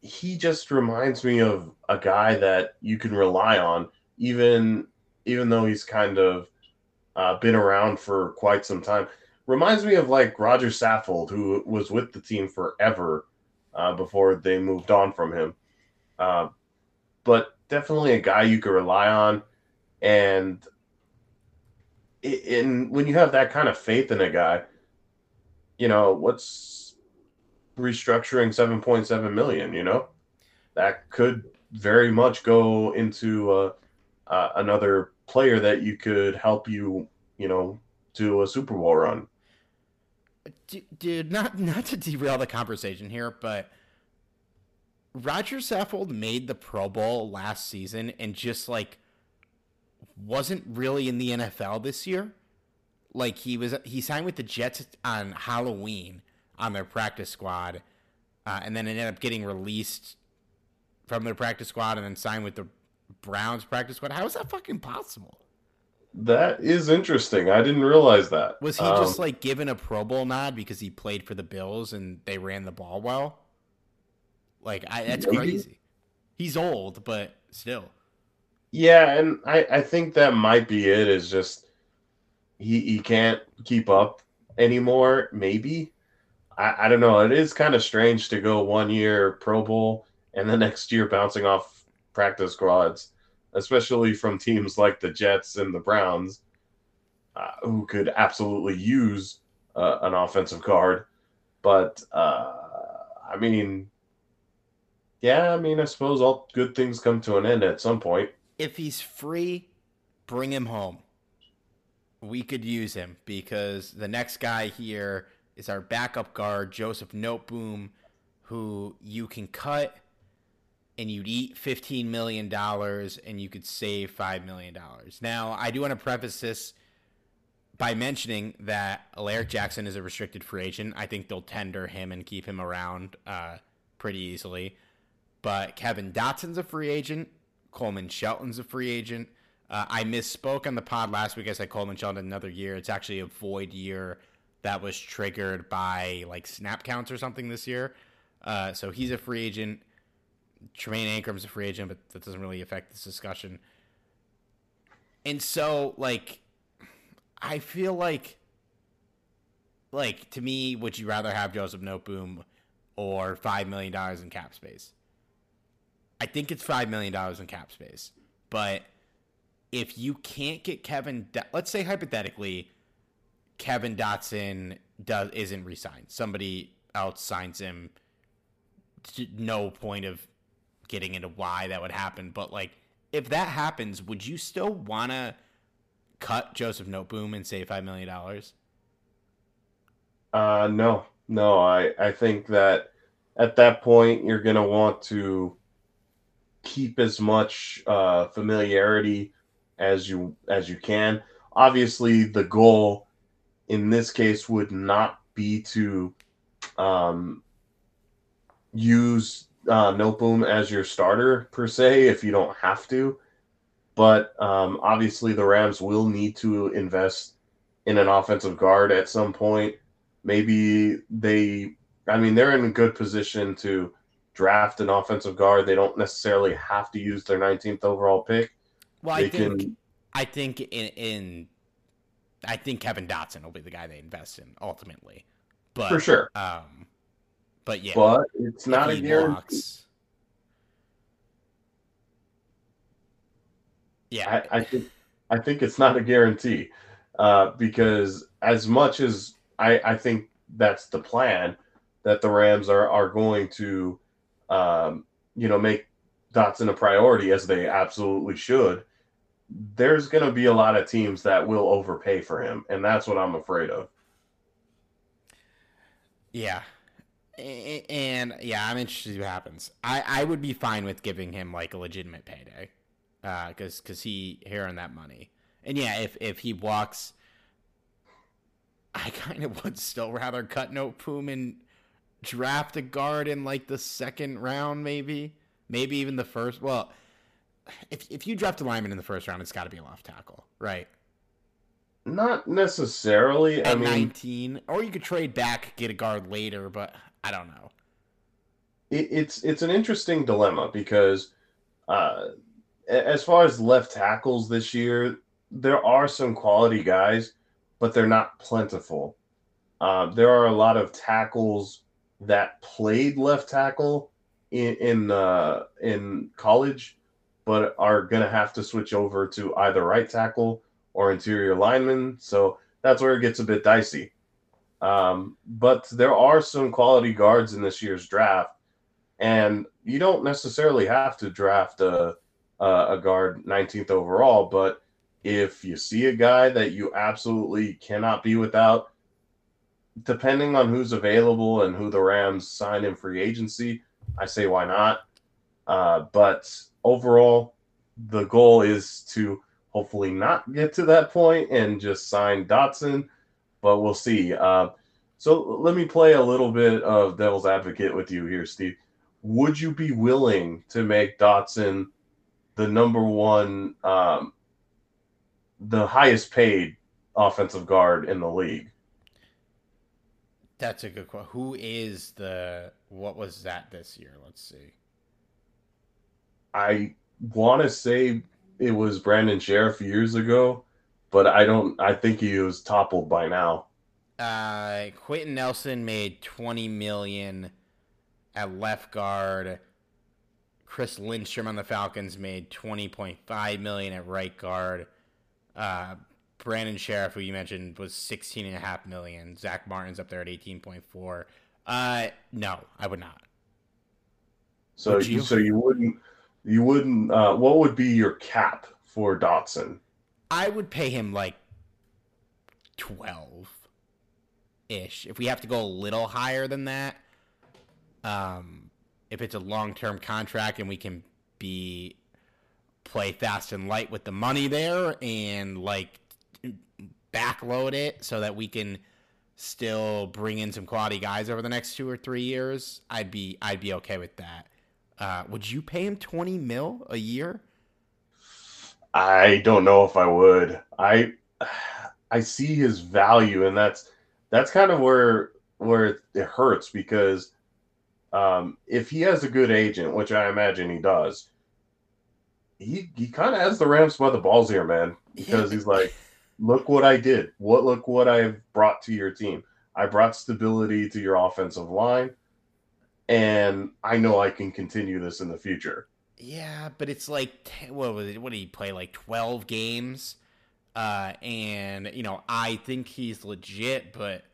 he just reminds me of a guy that you can rely on, even even though he's kind of uh, been around for quite some time. Reminds me of like Roger Saffold, who was with the team forever uh, before they moved on from him. Uh, but definitely a guy you could rely on. And in when you have that kind of faith in a guy, you know, what's restructuring 7.7 million, you know? That could very much go into uh, another player that you could help you, you know, to a Super Bowl run. Dude, not not to derail the conversation here, but Roger Saffold made the Pro Bowl last season and just like wasn't really in the NFL this year. Like he was, he signed with the Jets on Halloween on their practice squad, uh, and then ended up getting released from their practice squad and then signed with the Browns practice squad. How is that fucking possible? That is interesting. I didn't realize that. Was he um, just like given a Pro Bowl nod because he played for the Bills and they ran the ball well? Like I, that's maybe. crazy. He's old, but still. Yeah, and I, I think that might be it. Is just he he can't keep up anymore. Maybe I, I don't know. It is kind of strange to go one year Pro Bowl and the next year bouncing off practice squads, especially from teams like the Jets and the Browns, uh, who could absolutely use uh, an offensive guard. But uh, I mean, yeah, I mean, I suppose all good things come to an end at some point. If he's free, bring him home. We could use him because the next guy here is our backup guard, Joseph Noteboom, who you can cut and you'd eat $15 million and you could save $5 million. Now, I do want to preface this by mentioning that Alaric Jackson is a restricted free agent. I think they'll tender him and keep him around uh, pretty easily. But Kevin Dotson's a free agent. Coleman Shelton's a free agent. Uh, I misspoke on the pod last week. I said Coleman Shelton another year. It's actually a void year that was triggered by like snap counts or something this year. Uh, so he's a free agent. Tremayne Anchrum's a free agent, but that doesn't really affect this discussion. And so, like, I feel like, like to me, would you rather have Joseph Noteboom or five million dollars in cap space? I think it's five million dollars in cap space. But if you can't get Kevin, let's say hypothetically, Kevin Dotson does isn't re-signed. Somebody else signs him. No point of getting into why that would happen, but like if that happens, would you still want to cut Joseph Noteboom and save five million dollars? Uh, no, no. I I think that at that point you're gonna want to keep as much uh, familiarity as you as you can. Obviously, the goal in this case would not be to um, use uh, Noteboom as your starter per se if you don't have to. But um, obviously, the Rams will need to invest in an offensive guard at some point. Maybe they, I mean, they're in a good position to draft an offensive guard. They don't necessarily have to use their 19th overall pick. Well, they I think can... I think in, in I think Kevin Dotson will be the guy they invest in ultimately. But for sure. Um, but yeah, but it's not a guarantee. Walks, yeah, I, I, think I think it's not a guarantee uh, because as much as I, I think that's the plan that the Rams are are going to um, you know, make Dotson a priority as they absolutely should, there's going to be a lot of teams that will overpay for him, and that's what I'm afraid of. Yeah. And yeah, I'm interested to see what happens. I, I would be fine with giving him like a legitimate payday, because uh, because he here on that money. And yeah, if if he walks, I kind of would still rather cut Noteboom and draft a guard in like the second round, maybe, maybe even the first. Well, if if you draft a lineman in the first round, it's got to be a left tackle, right? Not necessarily. At I mean, nineteen, or you could trade back, get a guard later, but I don't know. It, it's it's an interesting dilemma because, uh, as far as left tackles this year, there are some quality guys, but they're not plentiful. Uh, there are a lot of tackles that played left tackle in in, uh, in college but are going to have to switch over to either right tackle or interior lineman. So that's where it gets a bit dicey. Um, but there are some quality guards in this year's draft, and you don't necessarily have to draft a, a, guard 19th overall. But if you see a guy that you absolutely cannot be without, depending on who's available and who the Rams sign in free agency, I say why not. Uh, but overall, the goal is to hopefully not get to that point and just sign Dotson, but we'll see. Uh, so let me play a little bit of devil's advocate with you here, Steve. Would you be willing to make Dotson the number one, um, the highest paid offensive guard in the league? That's a good question. Who is the what was that this year? Let's see. I want to say it was Brandon Scherff years ago, but I don't. I think he was toppled by now. Uh, Quenton Nelson made twenty million at left guard. Chris Lindstrom on the Falcons made twenty point five million at right guard. Uh, Brandon Scherff, who you mentioned, was sixteen and a half million. Zack Martin's up there at eighteen point four. Uh, no, I would not. So would you? so you wouldn't you wouldn't uh, what would be your cap for Dotson? I would pay him like 12 ish. If we have to go a little higher than that, um if it's a long-term contract and we can be play fast and light with the money there and like backload it so that we can still bring in some quality guys over the next 2 or 3 years, I'd be I'd be okay with that. Uh, would you pay him 20 mil a year? I don't know if I would. I I see his value, and that's that's kind of where where it hurts because um, if he has a good agent, which I imagine he does, he he kind of has the Rams by the balls here, man. Because he's like, look what I did. What look what I've brought to your team. I brought stability to your offensive line and I know I can continue this in the future. Yeah, but it's like what was it? What did he play? Like twelve games, uh, and you know I think he's legit, but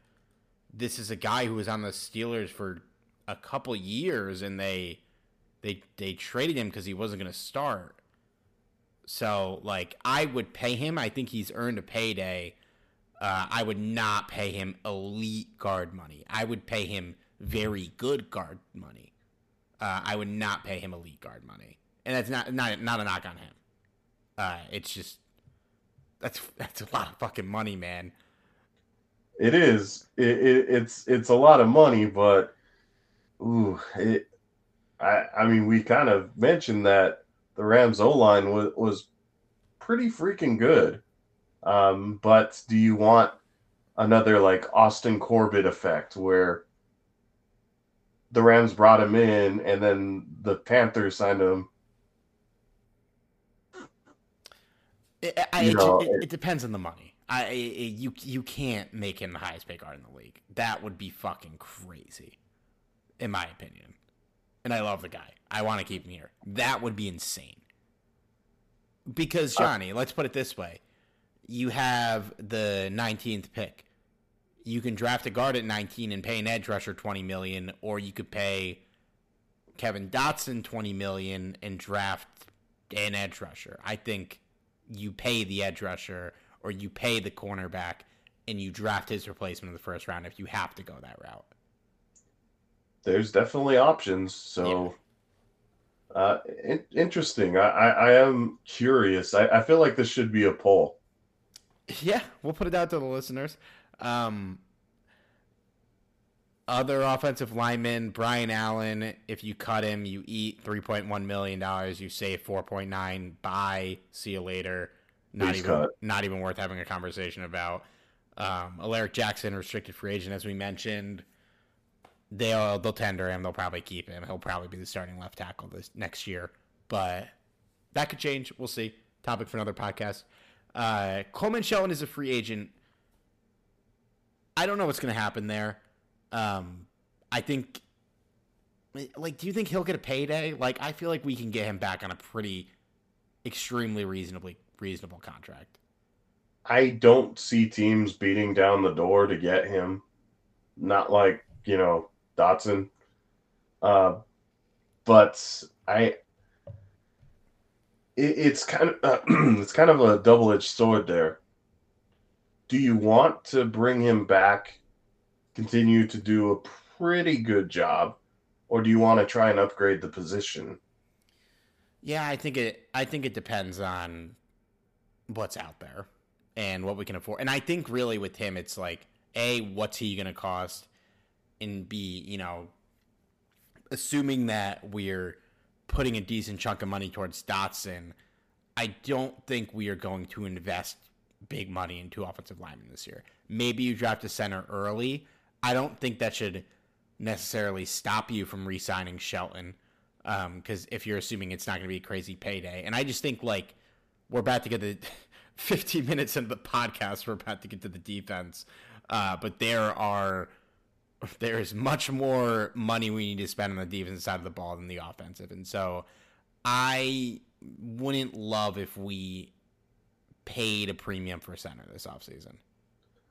this is a guy who was on the Steelers for a couple years, and they they they traded him because he wasn't going to start. So like I would pay him. I think he's earned a payday. Uh, I would not pay him elite guard money. I would pay him very good guard money. Uh, I would not pay him elite guard money, and that's not not not a knock on him. Uh, it's just that's that's a lot of fucking money, man. It is. It, it, it's it's a lot of money, but ooh, it. I I mean, we kind of mentioned that the Rams O line was was pretty freaking good. Um, but do you want another like Austin Corbett effect where the Rams brought him in, and then the Panthers signed him. It, I, it, know, it, it, depends on the money. I you you can't make him the highest paid guard in the league. That would be fucking crazy, in my opinion. And I love the guy. I want to keep him here. That would be insane. Because uh, Johnny, uh, let's put it this way: you have the 19th pick you can draft a guard at 19 and pay an edge rusher 20 million, or you could pay Kevin Dotson 20 million and draft an edge rusher. I think you pay the edge rusher or you pay the cornerback and you draft his replacement in the first round if you have to go that route. There's definitely options. So yeah. uh, in- interesting. I, I, I, am curious. I, I feel like this should be a poll. Yeah, we'll put it out to the listeners. Um, other offensive lineman, Brian Allen, if you cut him, you eat $3.1 million, you save 4.9, buy, see you later. Not Please even cut. not even worth having a conversation about. Um, Alaric Jackson, restricted free agent, as we mentioned. They'll they'll tender him. They'll probably keep him. He'll probably be the starting left tackle this next year, but that could change. We'll see. Topic for another podcast. Uh, Coleman Shelton is a free agent. I don't know what's going to happen there. Um, I think, like, do you think he'll get a payday? Like, I feel like we can get him back on a pretty extremely reasonably reasonable contract. I don't see teams beating down the door to get him. Not like, you know, Dotson. Uh, but I it, it's kind of uh, it's kind of a double-edged sword there. Do you want to bring him back, continue to do a pretty good job, or do you want to try and upgrade the position? Yeah, I think it. I think it depends on what's out there and what we can afford. And I think really with him, it's like a what's he going to cost, and b you know, assuming that we're putting a decent chunk of money towards Dotson, I don't think we are going to invest big money into offensive linemen this year. Maybe you draft a center early. I don't think that should necessarily stop you from re-signing Shelton because um, if you're assuming it's not going to be a crazy payday, and I just think like we're about to get the 15 minutes into the podcast, we're about to get to the defense, uh, but there are there is much more money we need to spend on the defensive side of the ball than the offensive. And so I wouldn't love if we paid a premium for center this offseason.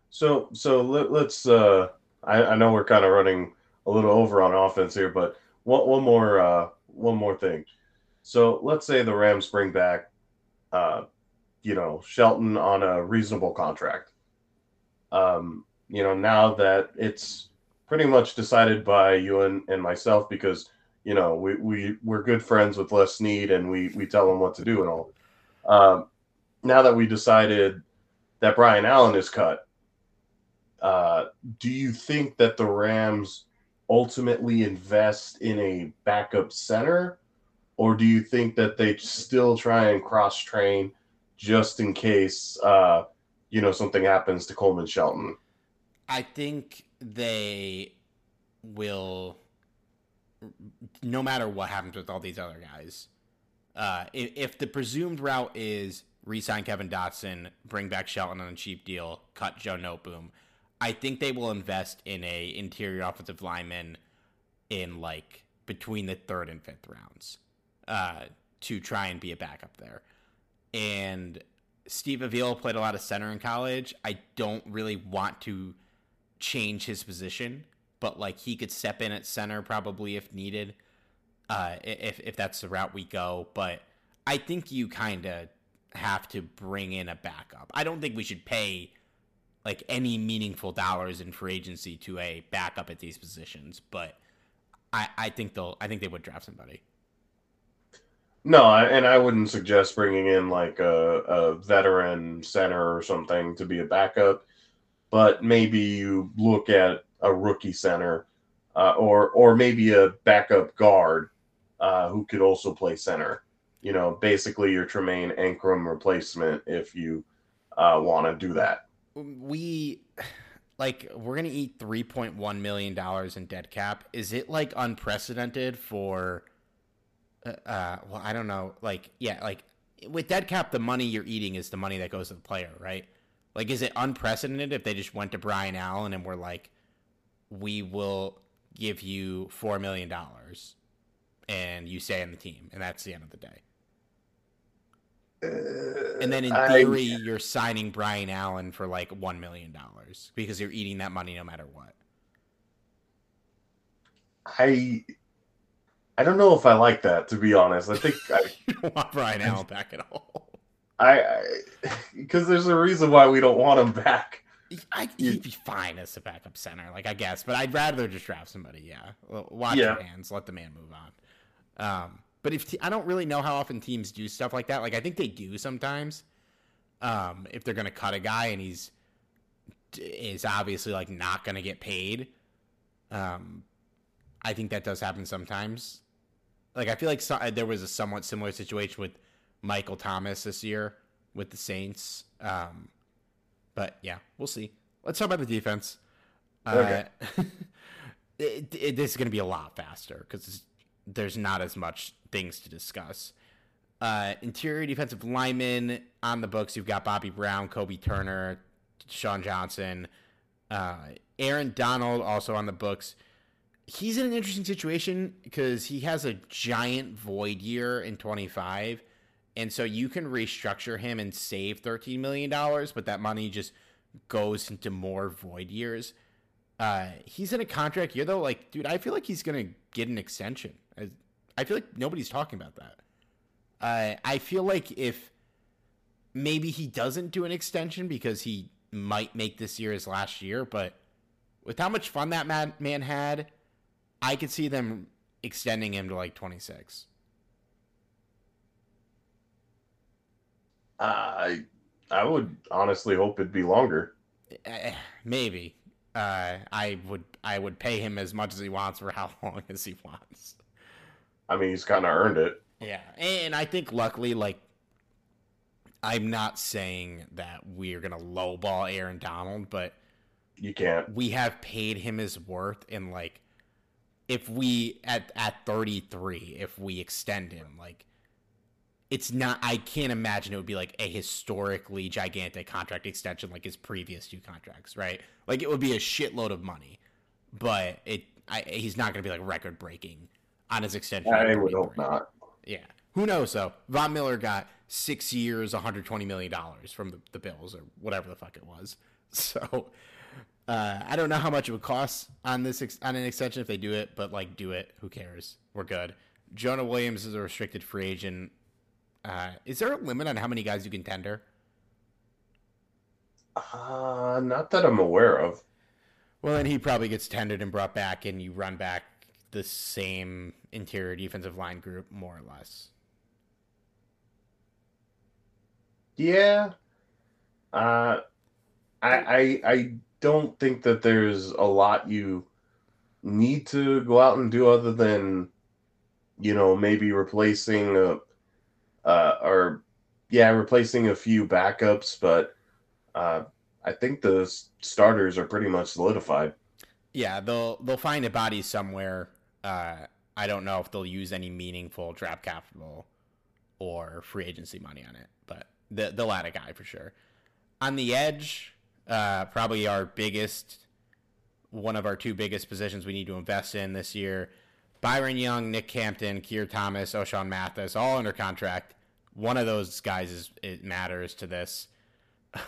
So so let, us uh I, I know we're kind of running a little over on offense here, but one one more uh one more thing. So let's say the Rams bring back uh you know Shelton on a reasonable contract. Um, you know, now that it's pretty much decided by you and, and myself because you know we, we we're good friends with Les Snead and we we tell him what to do and all. Um, now that we decided that Brian Allen is cut, uh, do you think that the Rams ultimately invest in a backup center, or do you think that they still try and cross train just in case uh, you know something happens to Coleman Shelton? I think they will, no matter what happens with all these other guys, uh, if, if the presumed route is re-sign Kevin Dotson, bring back Shelton on a cheap deal, cut Joe Noteboom, I think they will invest in a interior offensive lineman in like between the third and fifth rounds uh, to try and be a backup there. And Steve Avila played a lot of center in college. I don't really want to change his position, but like he could step in at center probably if needed, uh, if if that's the route we go. But I think you kind of have to bring in a backup. I don't think we should pay like any meaningful dollars in free agency to a backup at these positions, but I I think they'll I think they would draft somebody. No, and I wouldn't suggest bringing in like a, a veteran center or something to be a backup but maybe you look at a rookie center uh, or or maybe a backup guard uh, who could also play center. You know, basically your Tremayne Anchrum replacement if you uh, want to do that. We like we're gonna eat three point one million dollars in dead cap. Is it like unprecedented for? Uh, uh, well, I don't know. Like, yeah, like with dead cap, the money you're eating is the money that goes to the player, right? Like, is it unprecedented if they just went to Brian Allen and were like, we will give you $4 million and you stay on the team, and that's the end of the day? Uh, and then in theory, I, you're signing Brian Allen for like $1 million because you're eating that money no matter what. I. I don't know if I like that, to be honest. I think I you don't want Brian Allen back at all. I because there's a reason why we don't want him back. I, he'd be fine as a backup center, like I guess, but I'd rather just draft somebody. Yeah, watch yeah. your hands, let the man move on. Um, but if te- I don't really know how often teams do stuff like that, like I think they do sometimes. Um, if they're gonna cut a guy and he's is obviously like not gonna get paid, um, I think that does happen sometimes. Like I feel like so- there was a somewhat similar situation with Michael Thomas this year with the Saints. Um, but yeah, we'll see. Let's talk about the defense. Okay. Uh, it, it, this is going to be a lot faster because there's not as much things to discuss. Uh, interior defensive linemen on the books. You've got Bobby Brown, Kobie Turner, Desjuan Johnson, uh, Aaron Donald also on the books. He's in an interesting situation because he has a giant void year in 25 and so you can restructure him and save thirteen million dollars, but that money just goes into more void years. Uh, he's in a contract year though. Like, dude, I feel like he's gonna get an extension. I, feel like nobody's talking about that. Uh, I feel like if maybe he doesn't do an extension because he might make this year his last year, but with how much fun that man, man had, I could see them extending him to like 26. I I would honestly hope it'd be longer. Uh, maybe. Uh, I would I would pay him as much as he wants for how long as he wants. I mean, he's kind of earned it. Yeah, and I think luckily, like, I'm not saying that we're gonna lowball Aaron Donald, but you can't. We have paid him his worth, and like, if we at at 33, if we extend him, like, it's not i can't imagine it would be like a historically gigantic contract extension like his previous two contracts right like it would be a shitload of money but it I, he's not going to be like record breaking on his extension i would hope not yeah who knows though von miller got six years 120 million dollars from the, the bills or whatever the fuck it was so uh, I don't know how much it would cost on this ex- on an extension if they do it, but like do it. Who cares? We're good. Jonah Williams is a restricted free agent. Uh, is there a limit on how many guys you can tender? Uh, not that I'm aware of. Well, then he probably gets tendered and brought back, and you run back the same interior defensive line group, more or less. Yeah. Uh, I, I I don't think that there's a lot you need to go out and do other than, you know, maybe replacing a uh, or yeah, replacing a few backups, but uh, I think the starters are pretty much solidified. Yeah, they'll they'll find a body somewhere. Uh, I don't know if they'll use any meaningful draft capital or free agency money on it, but they'll add a guy for sure. On the edge, uh, probably our biggest, one of our two biggest positions we need to invest in this year. Byron Young, Nick Hampton, Keir Thomas, Ochaun Mathis, all under contract. One of those guys is it matters to this.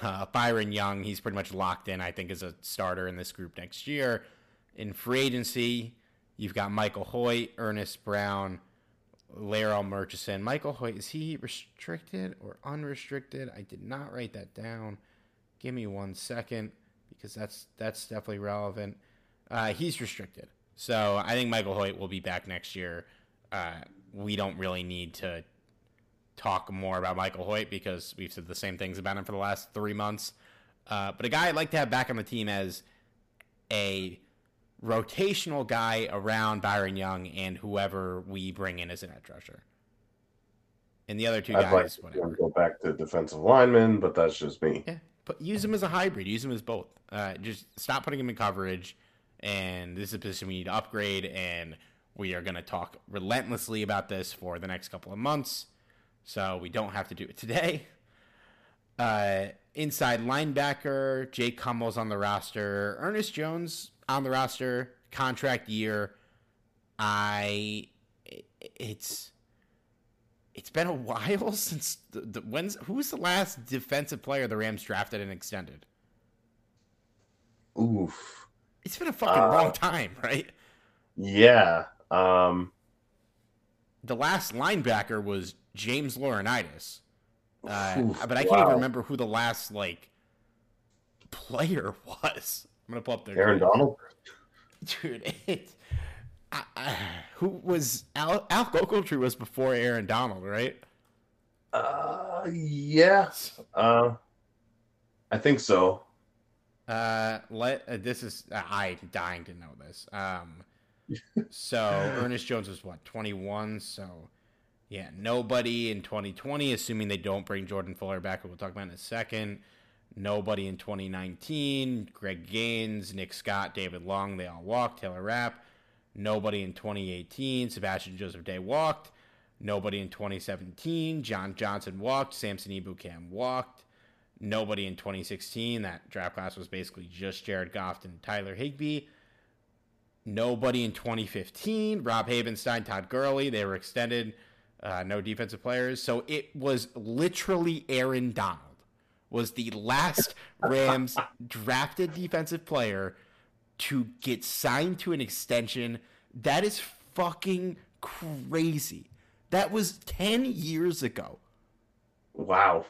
Uh, Byron Young, he's pretty much locked in, I think, as a starter in this group next year. In free agency, you've got Michael Hoecht, Earnest Brown, Larrell Murchison. Michael Hoecht, is he restricted or unrestricted? I did not write that down. Give me one second because that's that's definitely relevant. Uh, he's restricted. So I think Michael Hoecht will be back next year. Uh, we don't really need to talk more about Michael Hoecht because we've said the same things about him for the last three months. Uh, but a guy I'd like to have back on the team as a rotational guy around Byron Young and whoever we bring in as an edge rusher. And the other two I'd guys, like whatever. Go back to defensive lineman, but that's just me. Yeah, but use him as a hybrid. Use him as both. Uh, just stop putting him in coverage and this is a position we need to upgrade, and we are going to talk relentlessly about this for the next couple of months, so we don't have to do it today. Uh, inside linebacker, Jake Hummel's on the roster, Ernest Jones on the roster, contract year. I, it's, it's been a while since the, the when's who's the last defensive player the Rams drafted and extended? Oof. It's been a fucking uh, long time, right? Yeah. Um, the last linebacker was James Laurinaitis. Uh, but I can't wow. even remember who the last like player was. I'm gonna pull up there. Aaron Donald. Dude, it, I, I, who was Al, Al Ogletree was before Aaron Donald, right? Uh, yes. Uh, I think so. Uh, let uh, this is uh, I'm dying to know this. Um, so Ernest Jones was what 21. So yeah, nobody in 2020, assuming they don't bring Jordan Fuller back. We'll talk about in a second. Nobody in 2019. Greg Gaines, Nick Scott, David Long, they all walked. Taylor Rapp. Nobody in 2018. Sebastian Joseph Day walked. Nobody in 2017. John Johnson walked. Samson Ebukam walked. Nobody in 2016. That draft class was basically just Jared Goff and Tyler Higbee. Nobody in 2015. Rob Havenstein, Todd Gurley. They were extended. Uh, no defensive players. So it was literally Aaron Donald was the last Rams drafted defensive player to get signed to an extension. That is fucking crazy. That was 10 years ago. Wow.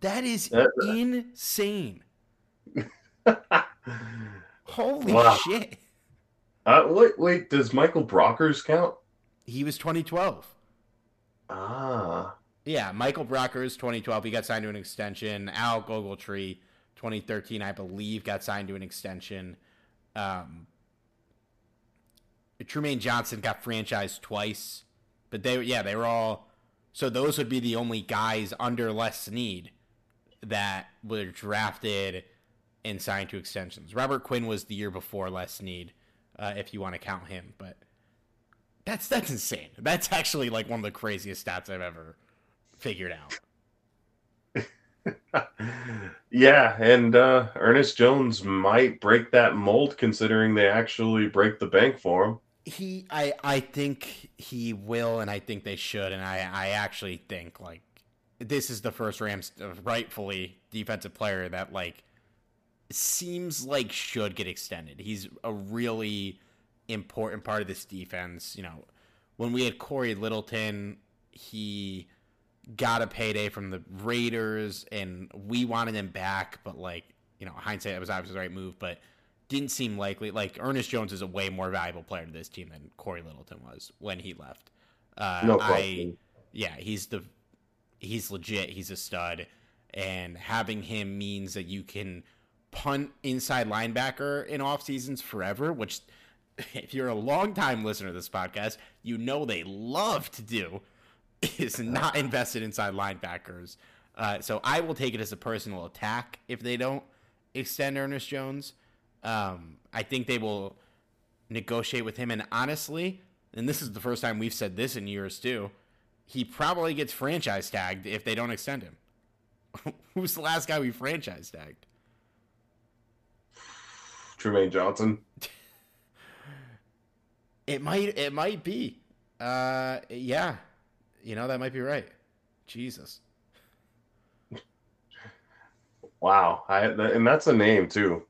That is insane. Holy Wow. shit. Uh, wait, wait. Does Michael Brockers count? He was 2012. Ah. Yeah, Michael Brockers, 2012. He got signed to an extension. Al Ogletree, 2013, I believe, got signed to an extension. Um, Trumaine Johnson got franchised twice, but they, yeah, they were all. So those would be the only guys under Les Snead that were drafted and signed to extensions. Robert Quinn was the year before Les Snead, uh, if you want to count him, but that's that's insane. That's actually like one of the craziest stats I've ever figured out. yeah, and uh, Ernest Jones might break that mold considering they actually break the bank for him. He, I, I think he will, and I think they should, and I, I actually think like this is the first Rams uh, rightfully defensive player that like seems like should get extended. He's a really important part of this defense. You know, when we had Cory Littleton, he got a payday from the Raiders, and we wanted him back, but like you know, hindsight, it was obviously the right move, but didn't seem likely. Like Ernest Jones is a way more valuable player to this team than Cory Littleton was when he left. Uh, No I, question. yeah, he's the he's legit. He's a stud, and having him means that you can punt inside linebacker in off seasons forever. Which, if you're a longtime listener to this podcast, you know they love to do is not invested inside linebackers. Uh, so I will take it as a personal attack if they don't extend Ernest Jones. Um, I think they will negotiate with him, and honestly, and this is the first time we've said this in years too. He probably gets franchise tagged if they don't extend him. Who's the last guy we franchise tagged? Trumaine Johnson. It might. It might be. Uh, yeah. You know that might be right. Jesus. Wow, I, and that's a name too.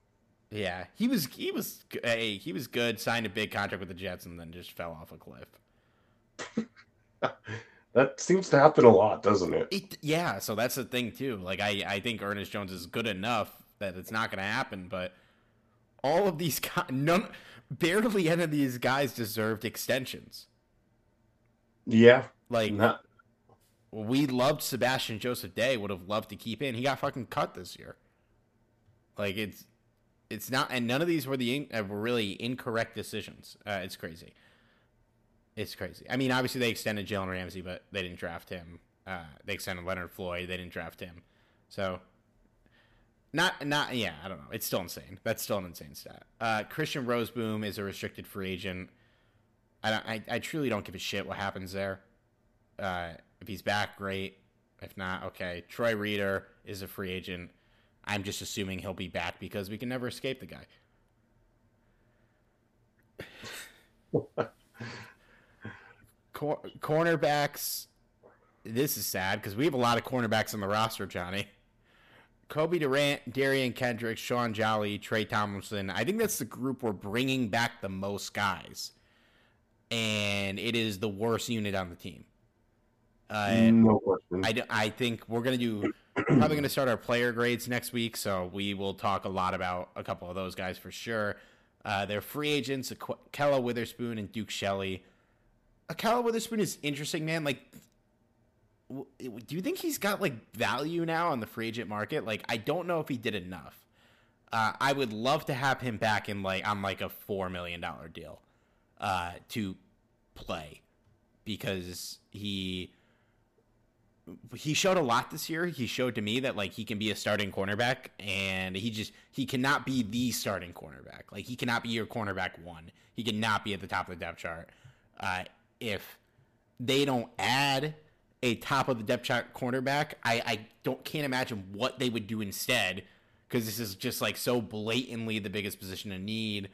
Yeah, he was. He was. Hey, he was good. Signed a big contract with the Jets and then just fell off a cliff. That seems to happen a lot, doesn't it? It, yeah, so that's the thing too. Like I, I think Ernest Jones is good enough that it's not going to happen. But all of these none, barely any of these guys deserved extensions. Yeah. Like Not, we loved Sebastian Joseph Day, would have loved to keep in. He got fucking cut this year. Like it's, it's not, and none of these were the in, uh, were really incorrect decisions. Uh, it's crazy. It's crazy. I mean, obviously they extended Jalen Ramsey, but they didn't draft him. Uh, they extended Leonard Floyd. They didn't draft him. So, not not yeah. I don't know. It's still insane. That's still an insane stat. Uh, Christian Rozeboom is a restricted free agent. I, don't, I I truly don't give a shit what happens there. Uh, if he's back, great. If not, okay. Troy Reeder is a free agent. I'm just assuming he'll be back because we can never escape the guy. Cor- cornerbacks. This is sad because we have a lot of cornerbacks on the roster, Johnny. Cobie Durant, Derion Kendrick, Shaun Jolly, Tre Tomlinson. I think that's the group we're bringing back the most guys, and it is the worst unit on the team. Uh, no question. I, I think we're gonna do probably gonna start our player grades next week, so we will talk a lot about a couple of those guys for sure. Uh, they're free agents: Aqu- Kella Witherspoon and Duke Shelley. Ahkello Witherspoon is interesting, man. Like, w- do you think he's got like value now on the free agent market? Like, I don't know if he did enough. Uh, I would love to have him back in like on like a four million dollar deal uh, to play because he he showed a lot this year. He showed to me that like he can be a starting cornerback, and he just he cannot be the starting cornerback. Like he cannot be your cornerback one. He cannot be at the top of the depth chart. Uh, if they don't add a top of the depth chart cornerback, I, I don't can't imagine what they would do instead because this is just like so blatantly the biggest position in need.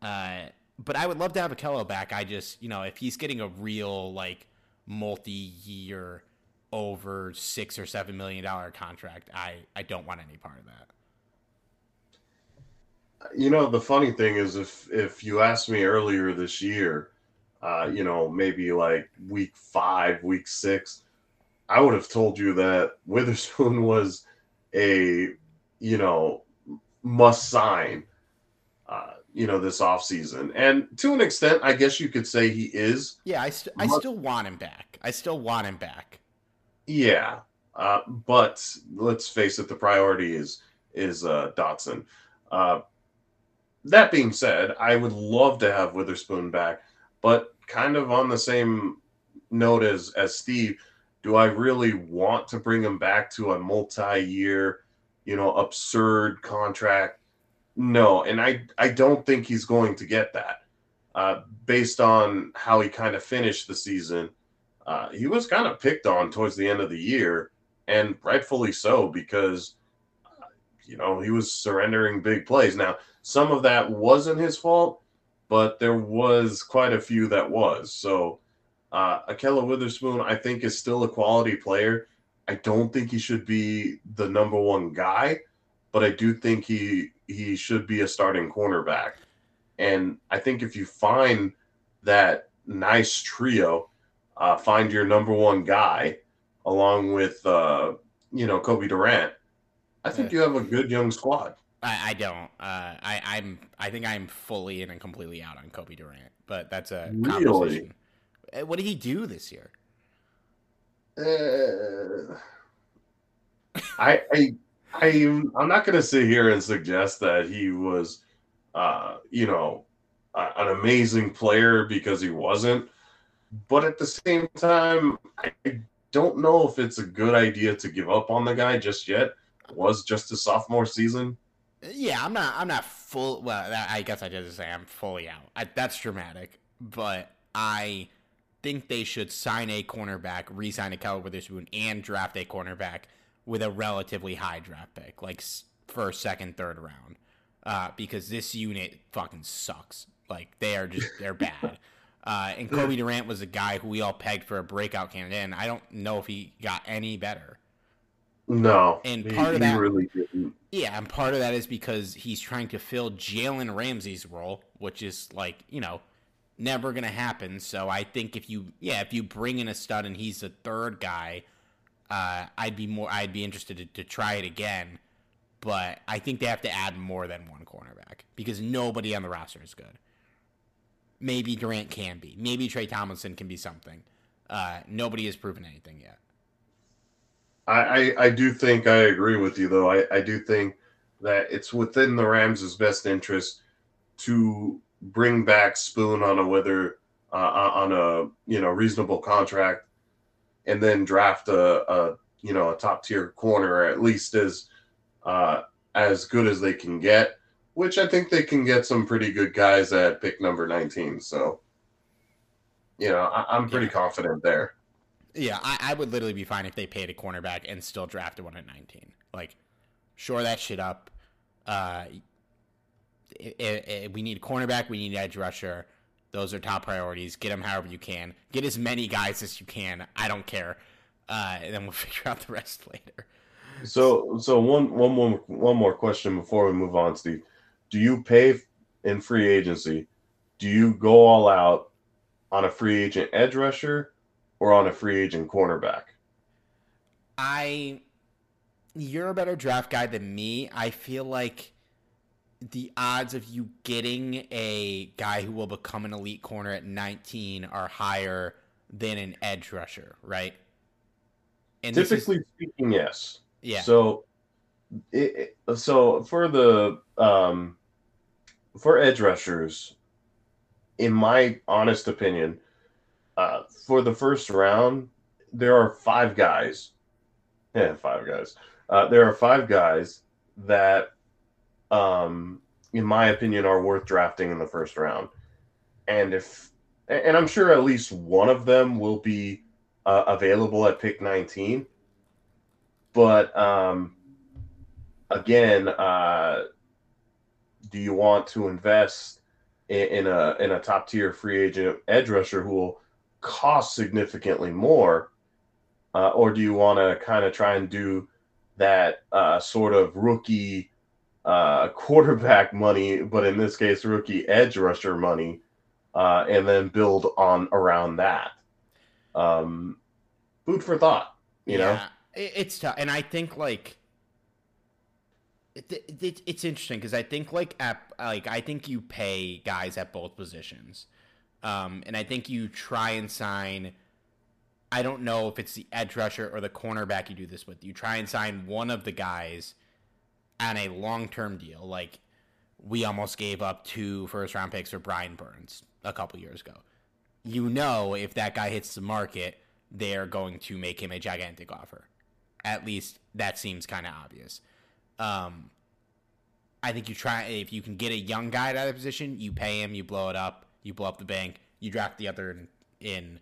Uh, but I would love to have Ahkello back. I just you know if he's getting a real like multi-year over six or seven million dollar contract. I I don't want any part of that. You know, the funny thing is, if if you asked me earlier this year, uh, you know, maybe like week five, week six, I would have told you that Witherspoon was a, you know, must sign, uh, you know, this offseason. And to an extent, I guess you could say he is. Yeah, I, st- I still want him back. I still want him back. Yeah. Uh, but let's face it, the priority is is uh, Dotson. Uh, that being said, I would love to have Witherspoon back, but kind of on the same note as as Steve, do I really want to bring him back to a multi-year, you know, absurd contract? No, and I I don't think he's going to get that. Uh, based on how he kind of finished the season, uh, he was kind of picked on towards the end of the year, and rightfully so because you know he was surrendering big plays. Now some of that wasn't his fault, but there was quite a few that was. So, uh, Ahkello Witherspoon, I think, is still a quality player. I don't think he should be the number one guy, but I do think he he should be a starting cornerback. And I think if you find that nice trio, uh, find your number one guy along with uh, you know Cobie Durant, I think you have a good young squad. I, I don't. Uh, I, I'm. I think I'm fully in and completely out on Cobie Durant. But that's a really? conversation. Uh, what did he do this year? Uh, I, I, I, I'm not going to sit here and suggest that he was, uh, you know, an amazing player because he wasn't. But at the same time, I don't know if it's a good idea to give up on the guy just yet. It was just a sophomore season. Yeah, I'm not. I'm not full. Well, I guess I did say I'm fully out. I, that's dramatic, but I think they should sign a cornerback, re-sign Ahkello Witherspoon, and draft a cornerback with a relatively high draft pick, like first, second, third round, uh, because this unit fucking sucks. Like they are just they're bad. Uh, and Cobie Durant was a guy who we all pegged for a breakout candidate, and I don't know if he got any better. No, and part he, of that really didn't. Yeah, and part of that is because he's trying to fill Jalen Ramsey's role, which is like you know never gonna happen. So I think if you yeah if you bring in a stud and he's the third guy, uh, I'd be more I'd be interested to, to try it again. But I think they have to add more than one cornerback because nobody on the roster is good. Maybe Durant can be. Maybe Tre Tomlinson can be something. Uh, nobody has proven anything yet. I, I, I do think I agree with you though. I, I do think that it's within the Rams' best interest to bring back Spoon on a whether uh, on a you know reasonable contract, and then draft a, a you know a top tier corner at least as uh, as good as they can get. Which I think they can get some pretty good guys at pick number nineteen. So, you know, I, am pretty yeah. confident there. Yeah, I, I, would literally be fine if they paid a cornerback and still drafted one at 19. Like, shore that shit up. Uh, it, it, it, we need a cornerback. We need an edge rusher. Those are top priorities. Get them however you can. Get as many guys as you can. I don't care. Uh, and then we'll figure out the rest later. So, so one, one more, one more question before we move on, Steve. Do you pay in free agency? Do you go all out on a free agent edge rusher? or on a free agent cornerback? I you're a better draft guy than me. I feel like the odds of you getting a guy who will become an elite corner at 19 are higher than an edge rusher, right? And typically is, speaking, yes. Yeah. So, it, so for the um, for edge rushers, in my honest opinion, uh, for the first round, there are five guys. Yeah, five guys. Uh, there are five guys that, um, in my opinion, are worth drafting in the first round. And if, and I'm sure at least one of them will be uh, available at pick 19. But um, again, uh, do you want to invest in, in a in a top tier free agent edge rusher who will cost significantly more, uh, or do you want to kind of try and do that uh, sort of rookie uh, quarterback money, but in this case, rookie edge rusher money, uh, and then build on around that? Um, food for thought, you know. it's tough, and I think like it, it, it's interesting because I think like at like I think you pay guys at both positions, um, and I think you try and sign. I don't know if it's the edge rusher or the cornerback you do this with. You try and sign one of the guys on a long term deal. Like we almost gave up two first round picks for Brian Burns a couple years ago. You know, if that guy hits the market, they're going to make him a gigantic offer. At least that seems kind of obvious. Um, I think you try if you can get a young guy at that position, you pay him, you blow it up, you blow up the bank, you draft the other in, in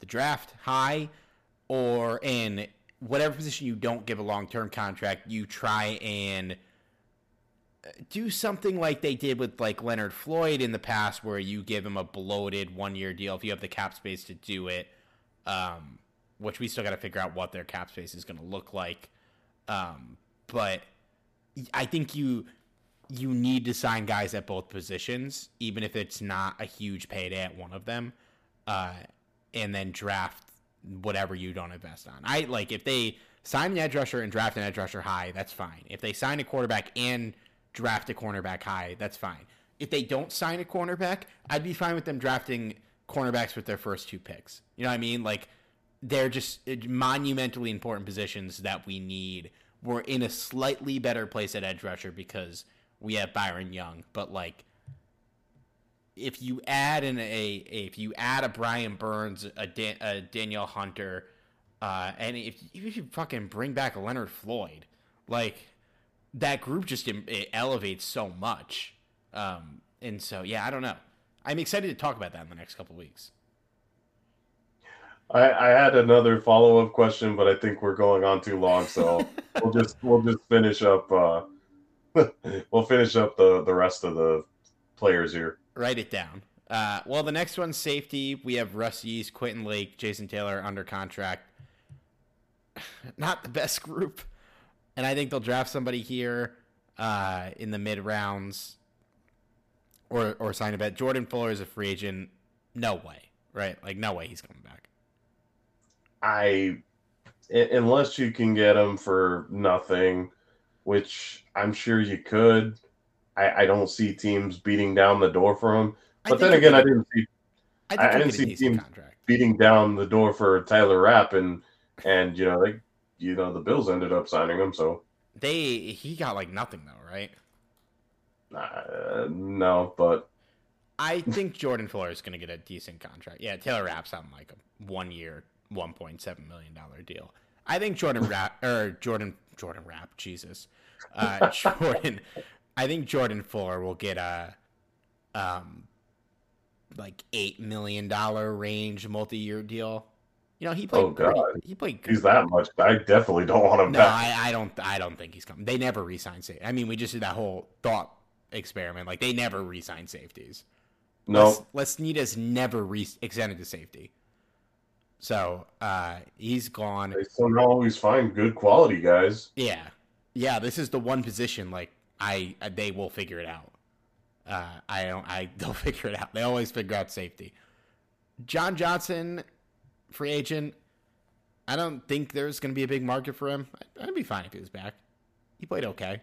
the draft high, or in whatever position you don't give a long term contract, you try and do something like they did with like Leonard Floyd in the past, where you give him a bloated one year deal if you have the cap space to do it. Um, which we still got to figure out what their cap space is going to look like. Um, but I think you you need to sign guys at both positions, even if it's not a huge payday at one of them, uh, and then draft whatever you don't invest on. I like if they sign an edge rusher and draft an edge rusher high, that's fine. If they sign a quarterback and draft a cornerback high, that's fine. If they don't sign a cornerback, I'd be fine with them drafting cornerbacks with their first two picks. You know what I mean? Like they're just monumentally important positions that we need. We're in a slightly better place at edge rusher because we have Byron Young, but like if you add in a, a if you add a Brian Burns, a, Dan, a Hunter, uh, and if, if you fucking bring back Leonard Floyd, like that group just elevates so much. Um, and so yeah, I don't know. I'm excited to talk about that in the next couple weeks. I, I had another follow up question, but I think we're going on too long, so we'll just we'll just finish up. Uh, we'll finish up the the rest of the players here. Write it down. Uh, well, the next one's safety. We have Russ Yeast, Quentin Lake, Jason Taylor under contract. Not the best group, and I think they'll draft somebody here uh, in the mid rounds, or or sign a bet. Jordan Fuller is a free agent. No way, right? Like no way he's coming back. I, unless you can get him for nothing, which I'm sure you could. I, I don't see teams beating down the door for him. But then again, I didn't see I, I didn't see teams contract. beating down the door for Taylor Rapp and and you know they you know the Bills ended up signing him. So they he got like nothing though, right? Uh, no, but I think Jordan Fuller is going to get a decent contract. Yeah, Taylor Rapp's on like a one year, one point seven million dollar deal. I think Jordan Rapp or Jordan Jordan Rapp, Jesus, uh, Jordan. I think Jordan Fuller will get a um like eight million dollar range multi year deal. You know, he played. Oh God, pretty, he played. Good. He's that much. I definitely don't want him. No, I, I, don't. I don't think he's coming. They never resign safety. I mean, we just did that whole thought experiment. Like they never resign safeties. No, Les, Les never re- extended to safety. So uh, he's gone. They somehow always find good quality guys. Yeah, yeah. This is the one position like I, I they will figure it out. Uh, I don't. I they'll figure it out. They always figure out safety. John Johnson, free agent. I don't think there's going to be a big market for him. I'd be fine if he was back. He played okay.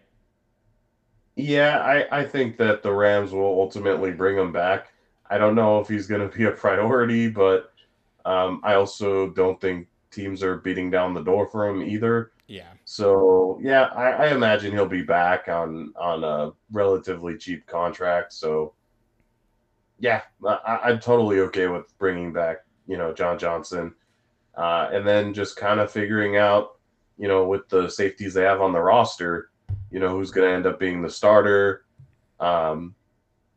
Yeah, I, I think that the Rams will ultimately bring him back. I don't know if he's going to be a priority, but um, I also don't think teams are beating down the door for him either. Yeah. So yeah, I, I imagine he'll be back on on a relatively cheap contract. So yeah, I, am totally okay with bringing back you know John Johnson, uh, and then just kind of figuring out you know with the safeties they have on the roster, you know who's going to end up being the starter. Um,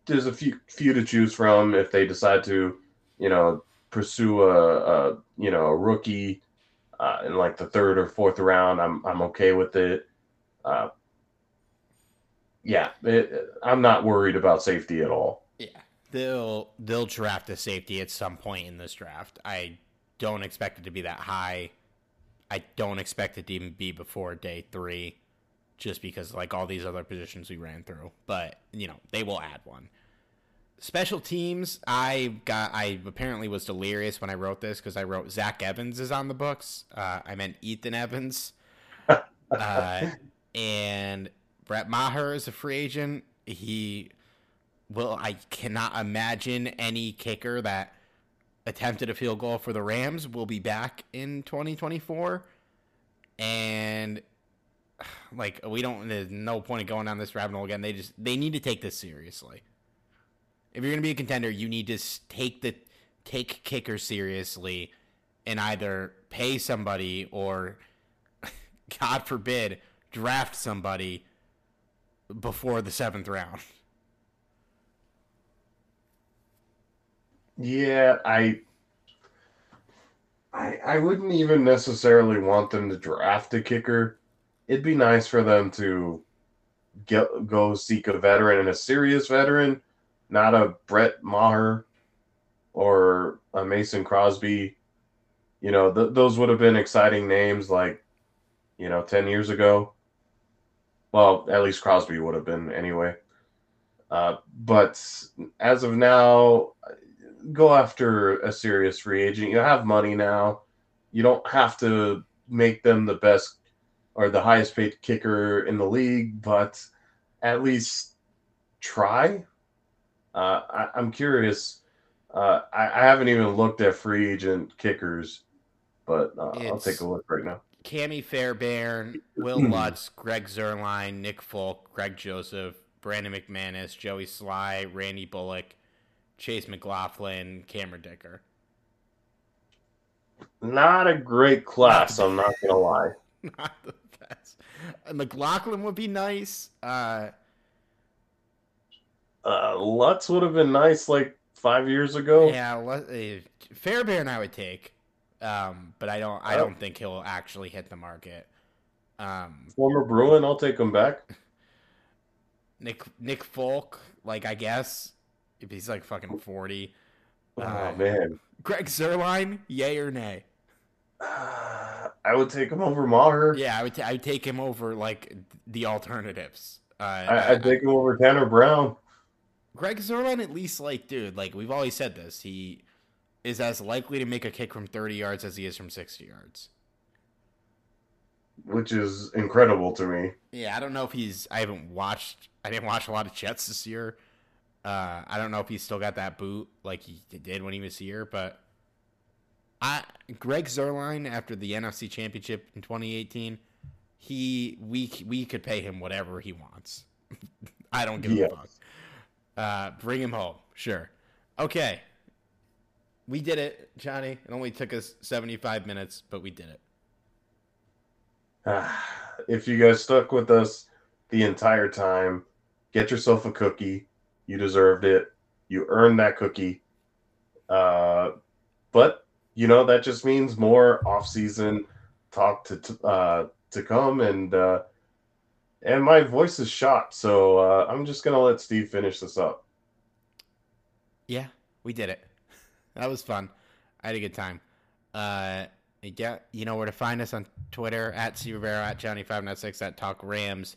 there's a few few to choose from if they decide to, you know, pursue a, a you know a rookie uh, in like the third or fourth round. I'm I'm okay with it. Uh, yeah, it, I'm not worried about safety at all. Yeah, they'll they'll draft a safety at some point in this draft. I don't expect it to be that high. I don't expect it to even be before day three, just because like all these other positions we ran through. But you know they will add one. Special teams, I got. I apparently was delirious when I wrote this because I wrote Zach Evans is on the books. Uh, I meant Ethan Evans, uh, and Brett Maher is a free agent. He will. I cannot imagine any kicker that attempted a field goal for the Rams will be back in 2024, and like we don't. There's no point in going down this rabbit hole again. They just they need to take this seriously if you're going to be a contender, you need to take the take kicker seriously and either pay somebody or God forbid draft somebody before the seventh round. Yeah, I, I, I wouldn't even necessarily want them to draft a kicker. It'd be nice for them to get go seek a veteran and a serious veteran not a Brett Maher or a Mason Crosby. You know, th- those would have been exciting names like, you know, 10 years ago. Well, at least Crosby would have been anyway. Uh, but as of now, go after a serious free agent. You have money now. You don't have to make them the best or the highest paid kicker in the league, but at least try uh, I, am curious. Uh, I, I, haven't even looked at free agent kickers, but uh, I'll take a look right now. Ka'imi Fairbairn, Wil Lutz, Greg Zuerlein, Nick Folk, Greg Joseph, Brandon McManus, Joey Slye, Randy Bullock, Chase McLaughlin, Cameron Dicker. Not a great class, I'm not gonna lie. Not the best. McLaughlin would be nice. Uh, uh, Lutz would have been nice like five years ago. Yeah, uh, Fairbairn I would take, um, but I don't. I don't think he'll actually hit the market. Um, Former Bruin, I'll take him back. Nick Nick Folk, like I guess if he's like fucking forty. Oh uh, man, Greg Zuerlein, yay or nay? Uh, I would take him over Maher. Yeah, I would. T- I would take him over like the alternatives. Uh, I, would take him over Tanner Brown. Greg Zuerlein, at least, like, dude, like we've always said this, he is as likely to make a kick from 30 yards as he is from 60 yards. Which is incredible to me. Yeah, I don't know if he's. I haven't watched. I didn't watch a lot of Jets this year. Uh, I don't know if he's still got that boot like he did when he was here, but I Greg Zuerlein after the NFC Championship in 2018, he we we could pay him whatever he wants. I don't give yes. a fuck. Uh, bring him home. Sure. Okay. We did it, Johnny. It only took us 75 minutes, but we did it. if you guys stuck with us the entire time, get yourself a cookie. You deserved it. You earned that cookie. Uh, but you know that just means more off-season talk to uh, to come, and uh, and my voice is shot, so uh, I'm just gonna let Steve finish this up. Yeah, we did it. That was fun. I had a good time. Uh, yeah, you know where to find us on Twitter at C at Johnny Five Nine Six at Talk Rams.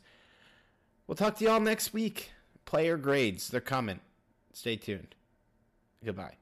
We'll talk to y'all next week. Player grades, they're coming. Stay tuned. Goodbye.